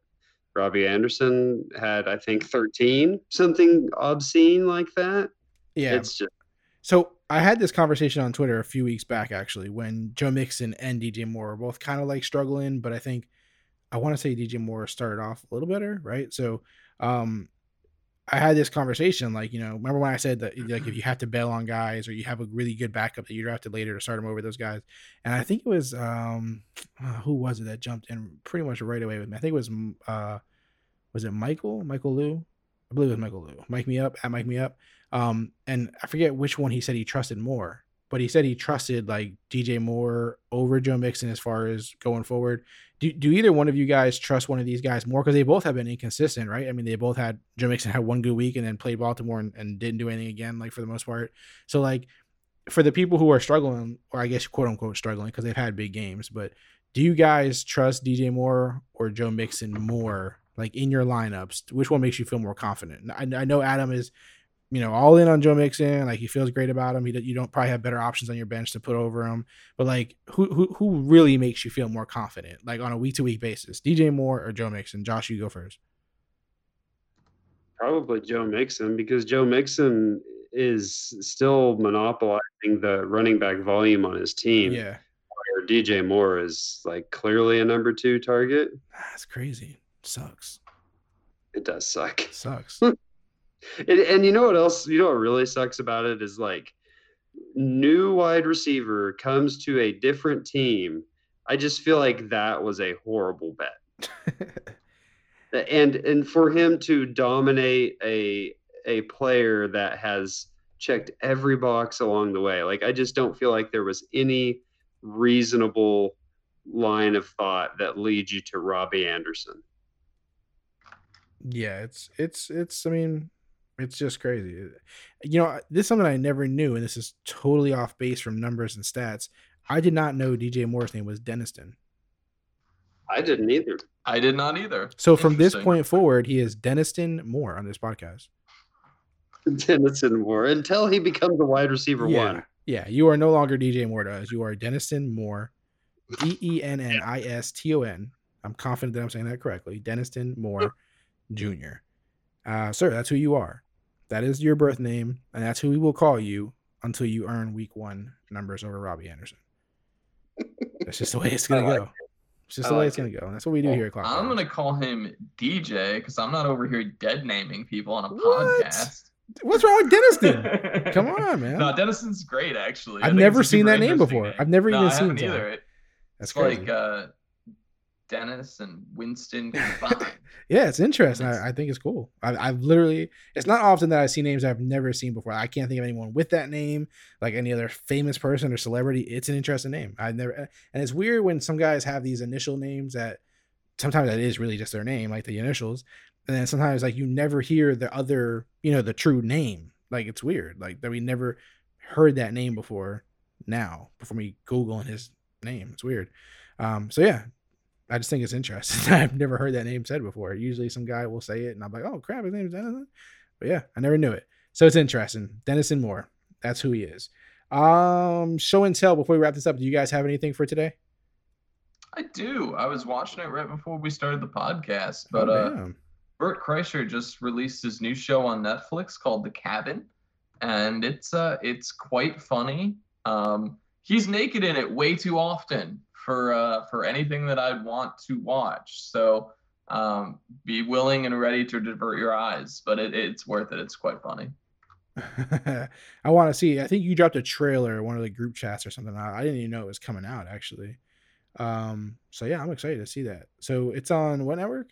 Robby Anderson had, I think, 13, something obscene like that. Yeah. It's just, So I had this conversation on Twitter a few weeks back, actually, when Joe Mixon and DJ Moore were both kind of like struggling, but I think I want to say DJ Moore started off a little better, right? So um I had this conversation, like, you know, remember when I said that like if you have to bail on guys or you have a really good backup that you drafted later to start them over those guys. And I think it was um uh, who was it that jumped in pretty much right away with me? I think it was uh was it Michael? Michael Lou? I believe it was Michael Lou. Mike me up, at Mike me up. Um, and I forget which one he said he trusted more, but he said he trusted like DJ Moore over Joe Mixon as far as going forward. Do, do either one of you guys trust one of these guys more? Because they both have been inconsistent, right? I mean, they both had Joe Mixon had one good week and then played Baltimore and, and didn't do anything again, like for the most part. So, like, for the people who are struggling, or I guess quote unquote struggling, because they've had big games, but do you guys trust DJ Moore or Joe Mixon more, like in your lineups? Which one makes you feel more confident? I, I know Adam is, you know, all in on Joe Mixon. Like he feels great about him. He, you don't probably have better options on your bench to put over him. But like, who who who really makes you feel more confident, like on a week to week basis? DJ Moore or Joe Mixon? Josh, you go first. probably Joe Mixon because Joe Mixon is still monopolizing the running back volume on his team. Yeah, Where DJ Moore is like clearly a number two target. that's crazy. Sucks. It does suck. Sucks. And, and you know what else? You know what really sucks about it is like new wide receiver comes to a different team. I just feel like that was a horrible bet. and and for him to dominate a a player that has checked every box along the way like i just don't feel like there was any reasonable line of thought that leads you to robby anderson yeah, it's it's it's. I mean, it's just crazy. Uh, you know, this is something I never knew, and this is totally off base from numbers and stats. I did not know DJ Moore's name was Denniston. i didn't either I did not either. So from this point forward, he is Denniston Moore on this podcast. Denniston Moore until he becomes a wide receiver yeah, one. yeah. You are no longer DJ Moore to us. You are Denniston Moore, D E N N I S T O N. I'm confident that I'm saying that correctly. Denniston Moore Jr. Uh, sir, that's who you are. That is your birth name, and that's who we will call you until you earn week one numbers over Robby Anderson. That's just the way it's gonna like go. It's just I the way like it's gonna go. And that's what we do here at Clock. I'm gonna call him DJ because I'm not over here dead naming people on a What? podcast. What's wrong with Denniston? Come on, man. No, Denniston's great actually. I've never seen that name before. I've never No, even seen either. It- That's It's like uh, Dennis and Winston combined. Yeah, it's interesting. I, I think it's cool. I, I've literally, it's not often that I see names I've never seen before. I can't think of anyone with that name, like any other famous person or celebrity. It's an interesting name. I never, and it's weird when some guys have these initial names that sometimes that is really just their name, like the initials, and then sometimes like you never hear the other, you know, the true name. Like it's weird, like that we never heard that name before. Now, before me googling his name, it's weird. Um, so yeah, I just think it's interesting. I've never heard that name said before. Usually some guy will say it and I'm like, oh crap, his name's Denniston. But yeah, I never knew it. So it's interesting. Denniston Moore. That's who he is. Um, show and tell before we wrap this up. Do you guys have anything for today? I do. I was watching it right before we started the podcast, but oh, uh. Bert Kreischer just released his new show on Netflix called The Cabin, and it's uh it's quite funny. Um, he's naked in it way too often for uh, for anything that I'd want to watch. So um, be willing and ready to divert your eyes, but it, it's worth it. It's quite funny. I want to see. I think you dropped a trailer, one of the group chats or something. I, I didn't even know it was coming out actually. Um, so yeah, I'm excited to see that. So it's on what network?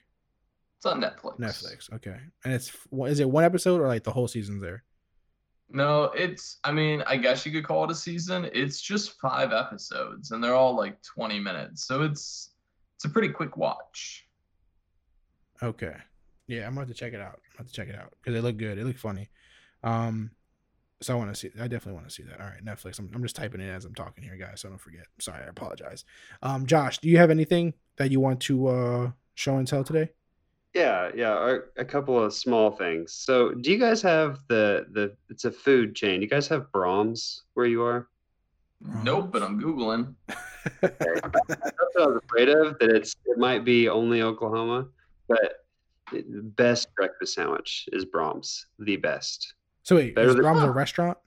It's on Netflix. Netflix. Okay, and it's is it one episode or like the whole season's there? No, it's. I mean, I guess you could call it a season. It's just five episodes, and they're all like 20 minutes, so it's it's a pretty quick watch. Okay. Yeah, I'm about to check it out. I'm about to check it out because it looked good. It looked funny. Um, so I want to see. I definitely want to see that. All right, Netflix. I'm, I'm just typing it as I'm talking here, guys. So don't forget. Sorry, I apologize. Um, Josh, do you have anything that you want to uh show and tell today? Yeah, yeah, a- a couple of small things. So, do you guys have the the? It's a food chain. You guys have Braum's where you are? Nope, but I'm googling. That's what I was afraid of. That it's it might be only Oklahoma, but the best breakfast sandwich is Braum's. The best. So wait, Better is than- Braum's a restaurant?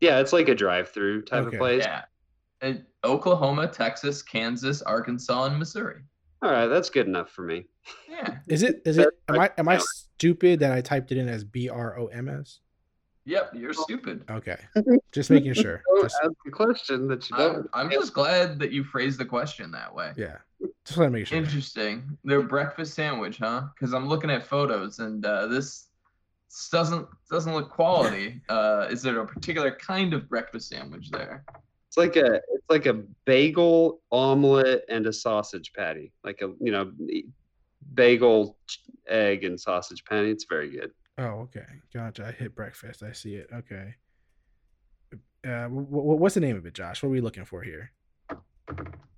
Yeah, it's like a drive-through type Okay. of place. Yeah. And Oklahoma, Texas, Kansas, Arkansas, and Missouri. All right, that's good enough for me. Yeah. Is it? Is it? Am I? Am I stupid that I typed it in as B R O M S? Yep, you're stupid. Okay, just making sure. Don't Just, ask the question that you I'm, don't. I'm just glad that you phrased the question that way. yeah, just want to make sure. Interesting. Their breakfast sandwich, huh? Because I'm looking at photos and uh, this this doesn't doesn't look quality. Uh, is there a particular kind of breakfast sandwich there? It's like a it's like a bagel omelet and a sausage patty, like a you know bagel egg and sausage patty. It's very good. Oh, okay, gotcha. I hit breakfast. I see it. Okay. Uh, w- w- what's the name of it, Josh? What are we looking for here?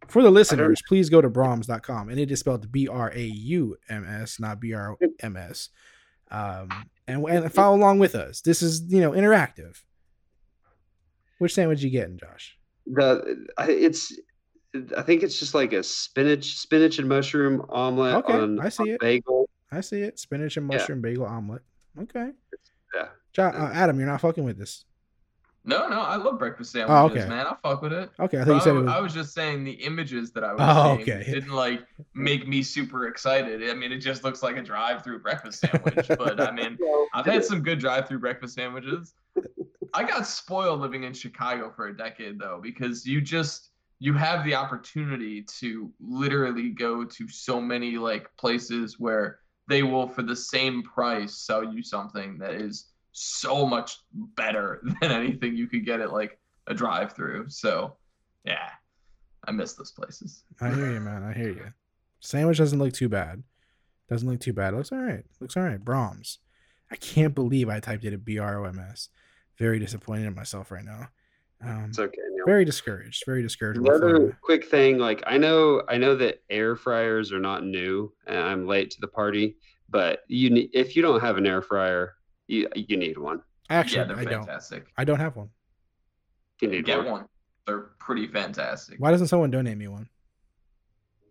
For the listeners, please go to Braums.com, and it is spelled B R A U M S, not B R M S. Um, and and follow along with us. This is you know interactive. Which sandwich you getting, Josh? The it's I think it's just like a spinach spinach and mushroom omelet Okay, on, I see it. bagel. I see it. Spinach and Yeah. mushroom bagel omelet. Okay. Yeah. Jo- uh, Adam, you're not fucking with this. No, no, I love breakfast Oh, sandwiches, okay. man. I fuck with it. Okay, I think you said I, it was. I was just saying the images that I was Oh, seeing okay. didn't like make me super excited. I mean, it just looks like a drive-through breakfast sandwich. but I mean, I've had some good drive-through breakfast sandwiches. I got spoiled living in Chicago for a decade though, because you just you have the opportunity to literally go to so many like places where they will for the same price sell you something that is so much better than anything you could get at like a drive-through. So, yeah. I miss those places. I hear you, man. I hear you. Sandwich doesn't look too bad. Doesn't look too bad. looks all right. Looks all right. Braum's. I can't believe I typed it at B R O M S. Very disappointed in myself right now. Um, It's okay. Neil. very discouraged. Very discouraged. Another quick thing, like I know, I know that air fryers are not new, and I'm late to the party. But you, if you don't have an air fryer, you you need one. Actually, yeah, they're I don't. fantastic. I don't have one. You need Get one. one. They're pretty fantastic. Why doesn't someone donate me one?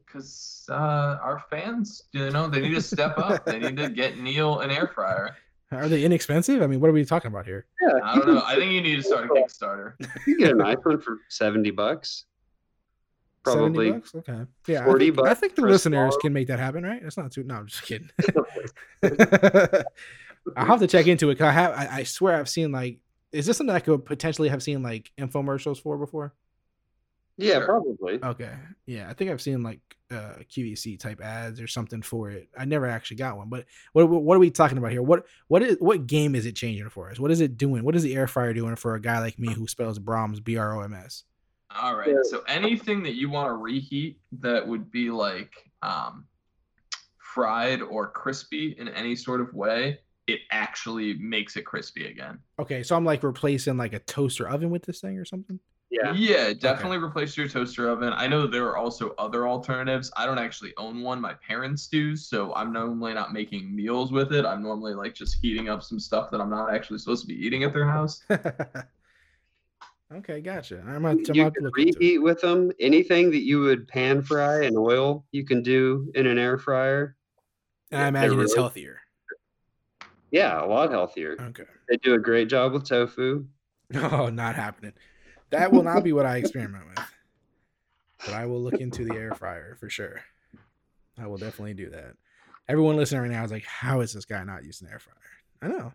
Because uh, our fans, you know, they need to step up. they need to get Neil an air fryer. Are they inexpensive? I mean, what are we talking about here? Yeah, I don't know. I think you need to start a Kickstarter. You get a nice one for seventy bucks. 70 Probably. bucks? Okay. Yeah. 40 I think, I think the listeners small- can make that happen, right? That's not too. No, I'm just kidding. I'll have to check into it. 'cause I have. I, I swear I've seen like. Is this something I could potentially have seen like infomercials for before? Yeah, Sure. probably. Okay. Yeah, I think I've seen like uh QVC type ads or something for it. I never actually got one. But what what what are we talking about here? What what is what game is it changing for us? What is it doing? What is the air fryer doing for a guy like me who spells Braum's B R O M S? All right. Yeah. So anything that you want to reheat that would be like um, fried or crispy in any sort of way, it actually makes it crispy again. Okay, so I'm like replacing like a toaster oven with this thing or something. Yeah. Yeah, definitely replace your toaster oven. I know there are also other alternatives. I don't actually own one. My parents do, so I'm normally not making meals with it. I'm normally like just heating up some stuff that I'm not actually supposed to be eating at their house. okay, gotcha. I'm gonna, I'm You can look into it. reheat with them. Anything that you would pan fry in oil, you can do in an air fryer. I They're imagine it's really- healthier. Yeah, a lot healthier. Okay. They do a great job with tofu. Oh, not happening. That will not be what I experiment with. But I will look into the air fryer for sure. I will definitely do that. Everyone listening right now is like, how is this guy not using air fryer? I know.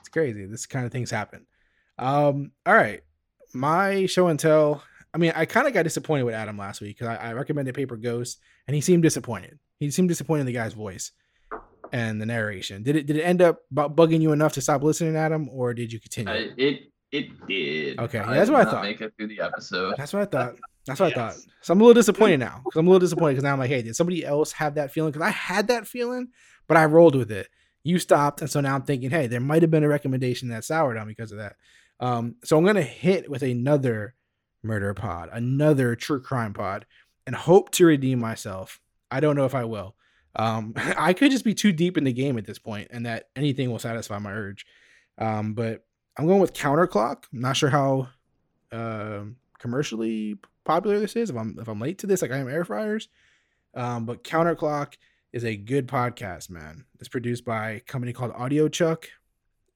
It's crazy. This kind of things happen. Um, all right. My show and tell. I mean, I kind of got disappointed with Adam last week because I, I recommended Paper Ghost and he seemed disappointed. He seemed disappointed in the guy's voice and the narration. Did it did it end up bugging you enough to stop listening, Adam, or did you continue? I, it it did. Okay, I that's what I thought. Make it through the episode. That's what I thought. That's what I thought. So I'm a little disappointed now. 'cause I'm a little disappointed because now I'm like, hey, did somebody else have that feeling? Because I had that feeling, but I rolled with it. You stopped, and so now I'm thinking, hey, there might have been a recommendation that soured on because of that. Um, so I'm gonna hit with another murder pod, another true crime pod, and hope to redeem myself. I don't know if I will. Um, I could just be too deep in the game at this point, and that anything will satisfy my urge. Um, but I'm going with Counterclock. I'm not sure how um commercially popular this is. If I'm if I'm late to this, like I am air fryers. Um, but Counterclock is a good podcast, man. It's produced by a company called Audio Chuck.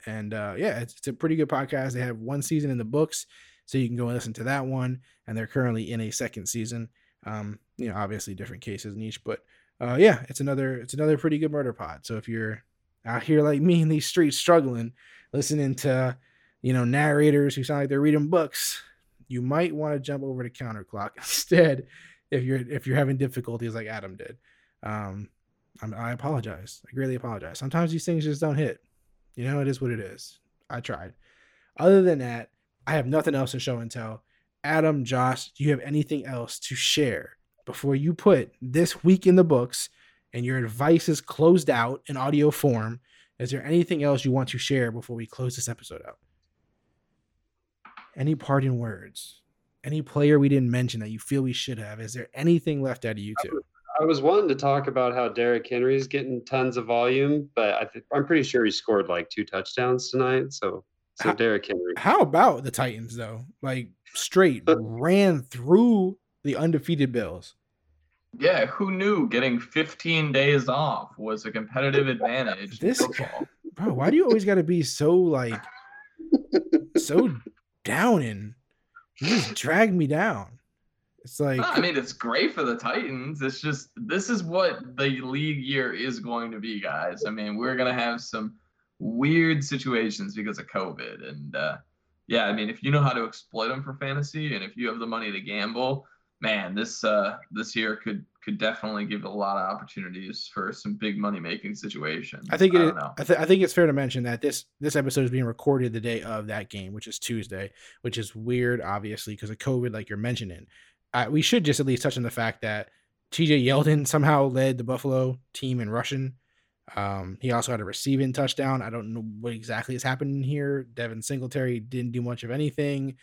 And uh, yeah, it's, it's a pretty good podcast. They have one season in the books, so you can go and listen to that one. And they're currently in a second season. Um, you know, obviously different cases in each, but uh, yeah, it's another it's another pretty good murder pod. So if you're out here like me in these streets struggling, listening to you know narrators who sound like they're reading books, you might want to jump over to Counterclock instead if you're if you're having difficulties like Adam did. Um, I apologize. I greatly apologize. Sometimes these things just don't hit. You know, it is what it is. I tried. Other than that, I have nothing else to show and tell. Adam, Josh, do you have anything else to share before you put this week in the books and your advice is closed out in audio form? Is there anything else you want to share before we close this episode out? Any parting words? Any player we didn't mention that you feel we should have? Is there anything left out of you two? I was wanting to talk about how Derrick Henry's getting tons of volume, but I th- I'm pretty sure he scored like two touchdowns tonight. So, so How- Derrick Henry. How about the Titans though? Like straight ran through the undefeated Bills. Yeah, who knew getting 15 days off was a competitive advantage This? Bro, why do you always got to be so like so downing? You just drag me down. It's like I mean, it's great for the Titans. It's just this is what the league year is going to be, guys. I mean, we're gonna have some weird situations because of COVID, and uh, yeah, I mean, if you know how to exploit them for fantasy, and if you have the money to gamble, man, this uh, this year could could definitely give a lot of opportunities for some big money making situations. I think it. know. I, th- I think it's fair to mention that this this episode is being recorded the day of that game, which is Tuesday, which is weird, obviously, because of COVID, like you're mentioning. Uh, we should just at least touch on the fact that T.J. Yeldon somehow led the Buffalo team in rushing. Um, he also had a receiving touchdown. I don't know what exactly is happening here. Devin Singletary didn't do much of anything.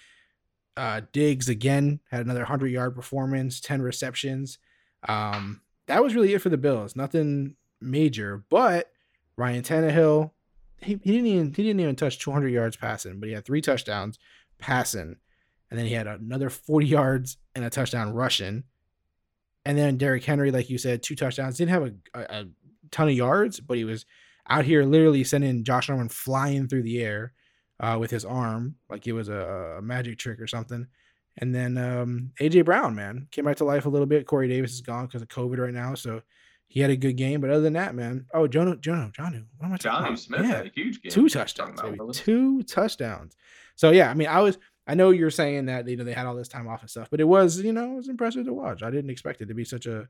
Uh, Diggs again had another hundred yard performance, ten receptions. Um, that was really it for the Bills. Nothing major, but Ryan Tannehill, he, he didn't even he didn't even touch 200 yards passing, but he had three touchdowns passing, and then he had another 40 yards and a touchdown rushing. And then Derrick Henry, like you said, two touchdowns. Didn't have a, a, a ton of yards, but he was out here literally sending Josh Norman flying through the air uh, with his arm, like it was a, a magic trick or something. And then um, AJ Brown, man, came back to life a little bit. Corey Davis is gone because of COVID right now, so he had a good game. But other than that, man, oh, Jono, Jono, Jonu, what am I talking Johnny about? Smith Yeah, had a huge game. two touchdowns, baby. Two touchdowns. So yeah, I mean, I was, I know you're saying that you know they had all this time off and stuff, but it was, you know, it was impressive to watch. I didn't expect it to be such a,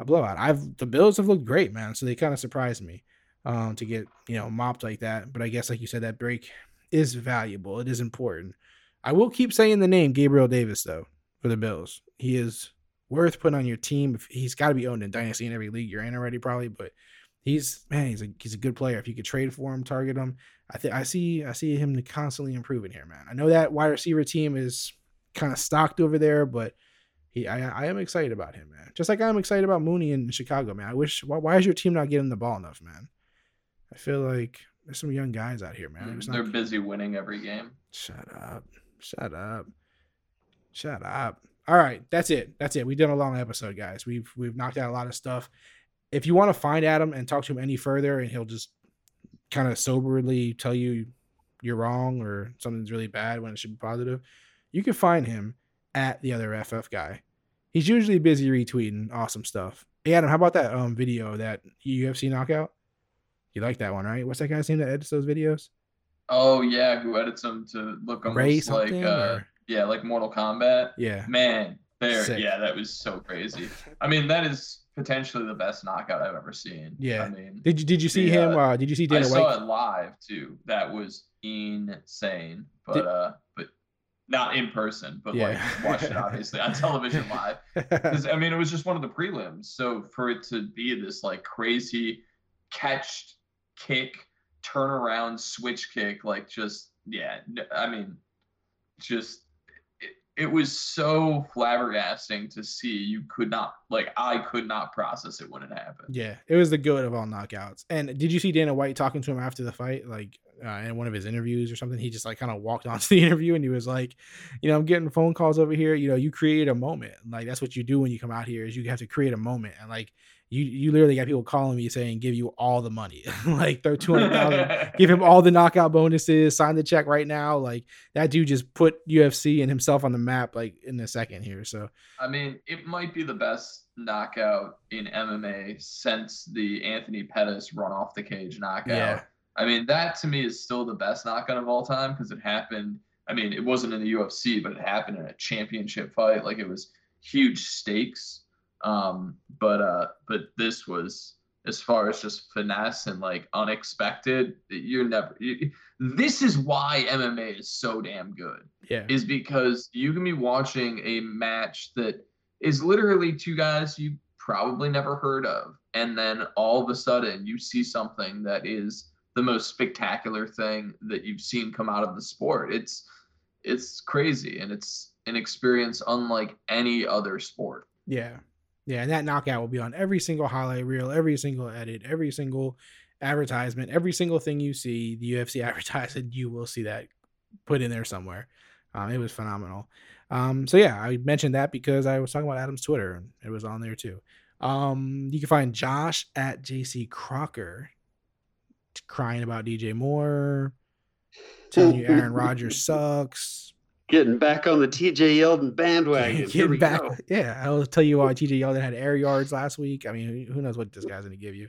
a blowout. I've the Bills have looked great, man. So they kind of surprised me, um, to get you know mopped like that. But I guess like you said, that break is valuable. It is important. I will keep saying the name Gabriel Davis though for the Bills. He is worth putting on your team. He's got to be owned in dynasty in every league you're in already, probably. But he's man, he's a he's a good player. If you could trade for him, target him. I think I see I see him constantly improving here, man. I know that wide receiver team is kind of stocked over there, but he I, I am excited about him, man. Just like I'm excited about Mooney in Chicago, man. I wish why, why is your team not getting the ball enough, man? I feel like there's some young guys out here, man. They're They're not- busy winning every game. Shut up. Shut up. Shut up. All right, that's it. That's it. We've done a long episode, guys. We've we've knocked out a lot of stuff. If you want to find Adam and talk to him any further, and he'll just kind of soberly tell you you're wrong or something's really bad when it should be positive, you can find him at the other FF guy. He's usually busy retweeting awesome stuff. Hey Adam, how about that um video that UFC knockout? You like that one, right? What's that guy's name that edits those videos? Oh yeah, who edits them to look Ray almost like uh, or- yeah, like Mortal Kombat. Yeah. Man, there, Sick. yeah, that was so crazy. I mean, that is potentially the best knockout I've ever seen. Yeah. I mean, Did you did you see The, him? uh, Uh, did you see I Dana saw White? it live too. That was insane. But Did- uh, but not in person, but Yeah. like watched it obviously on television live. 'Cause, I mean, it was just one of the prelims. So for it to be this like crazy catch, kick, turn around, switch kick, like just yeah, I mean, just it, it was so flabbergasting to see. You could not like I could not process it when it happened. Yeah, it was the good of all knockouts. And did you see Dana White talking to him after the fight, like uh, in one of his interviews or something? He just like kind of walked onto the interview and he was like, you know, I'm getting phone calls over here. You know, you create a moment. Like that's what you do when you come out here is you have to create a moment. And like you, you literally got people calling me saying, give you all the money, like throw two hundred thousand, give him all the knockout bonuses, sign the check right now. Like that dude just put UFC and himself on the map like in a second here. So I mean, it might be the best knockout in MMA since the Anthony Pettis run off the cage knockout. Yeah. I mean, that to me is still the best knockout of all time because it happened. I mean, it wasn't in the UFC, but it happened in a championship fight. Like it was huge stakes. Um, but uh, but this was as far as just finesse and like unexpected. You're never. You, this is why MMA is so damn good yeah, is because you can be watching a match that is literally two guys you probably never heard of and then all of a sudden you see something that is the most spectacular thing that you've seen come out of the sport it's it's crazy and it's an experience unlike any other sport Yeah. Yeah. And that knockout will be on every single highlight reel, every single edit, every single advertisement, every single thing you see, the UFC advertising, you will see that put in there somewhere. Um, it was phenomenal. Um, so yeah, I mentioned that because I was talking about Adam's Twitter and it was on there too. Um, you can find Josh at JC Crocker crying about DJ Moore, telling you Aaron Rodgers sucks. Getting back on the TJ Yeldon bandwagon. Getting back, go. yeah. I'll tell you why TJ Yeldon had air yards last week. I mean, who knows what this guy's gonna give you?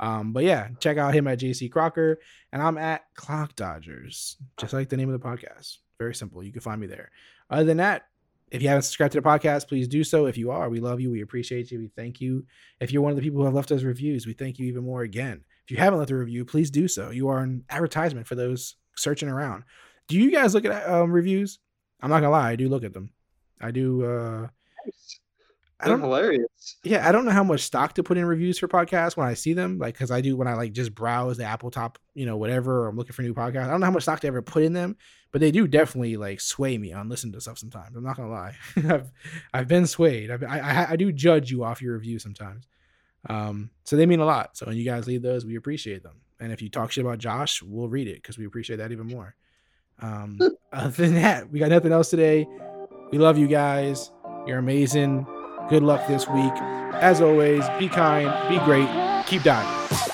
Um, but yeah, check out him at JC Crocker, and I'm at Clock Dodgers, just like the name of the podcast. Very simple. You can find me there. Other than that, if you haven't subscribed to the podcast, please do so. If you are, we love you. We appreciate you. We thank you. If you're one of the people who have left us reviews, we thank you even more again. If you haven't left a review, please do so. You are an advertisement for those searching around. Do you guys look at um, reviews? I'm not gonna lie, I do look at them. I do. uh I They're don't hilarious. yeah, I don't know how much stock to put in reviews for podcasts when I see them, like because I do when I like just browse the Apple top, you know, whatever, or I'm looking for new podcasts. I don't know how much stock to ever put in them, but they do definitely like sway me on listening to stuff sometimes. I'm not gonna lie, I've I've been swayed. I've, I, I I do judge you off your reviews sometimes, um, so they mean a lot. So when you guys leave those, we appreciate them. And if you talk shit about Josh, we'll read it because we appreciate that even more. Um, other than that, we got nothing else today. We love you guys. You're amazing. Good luck this week. As always, be kind, be great, keep diving.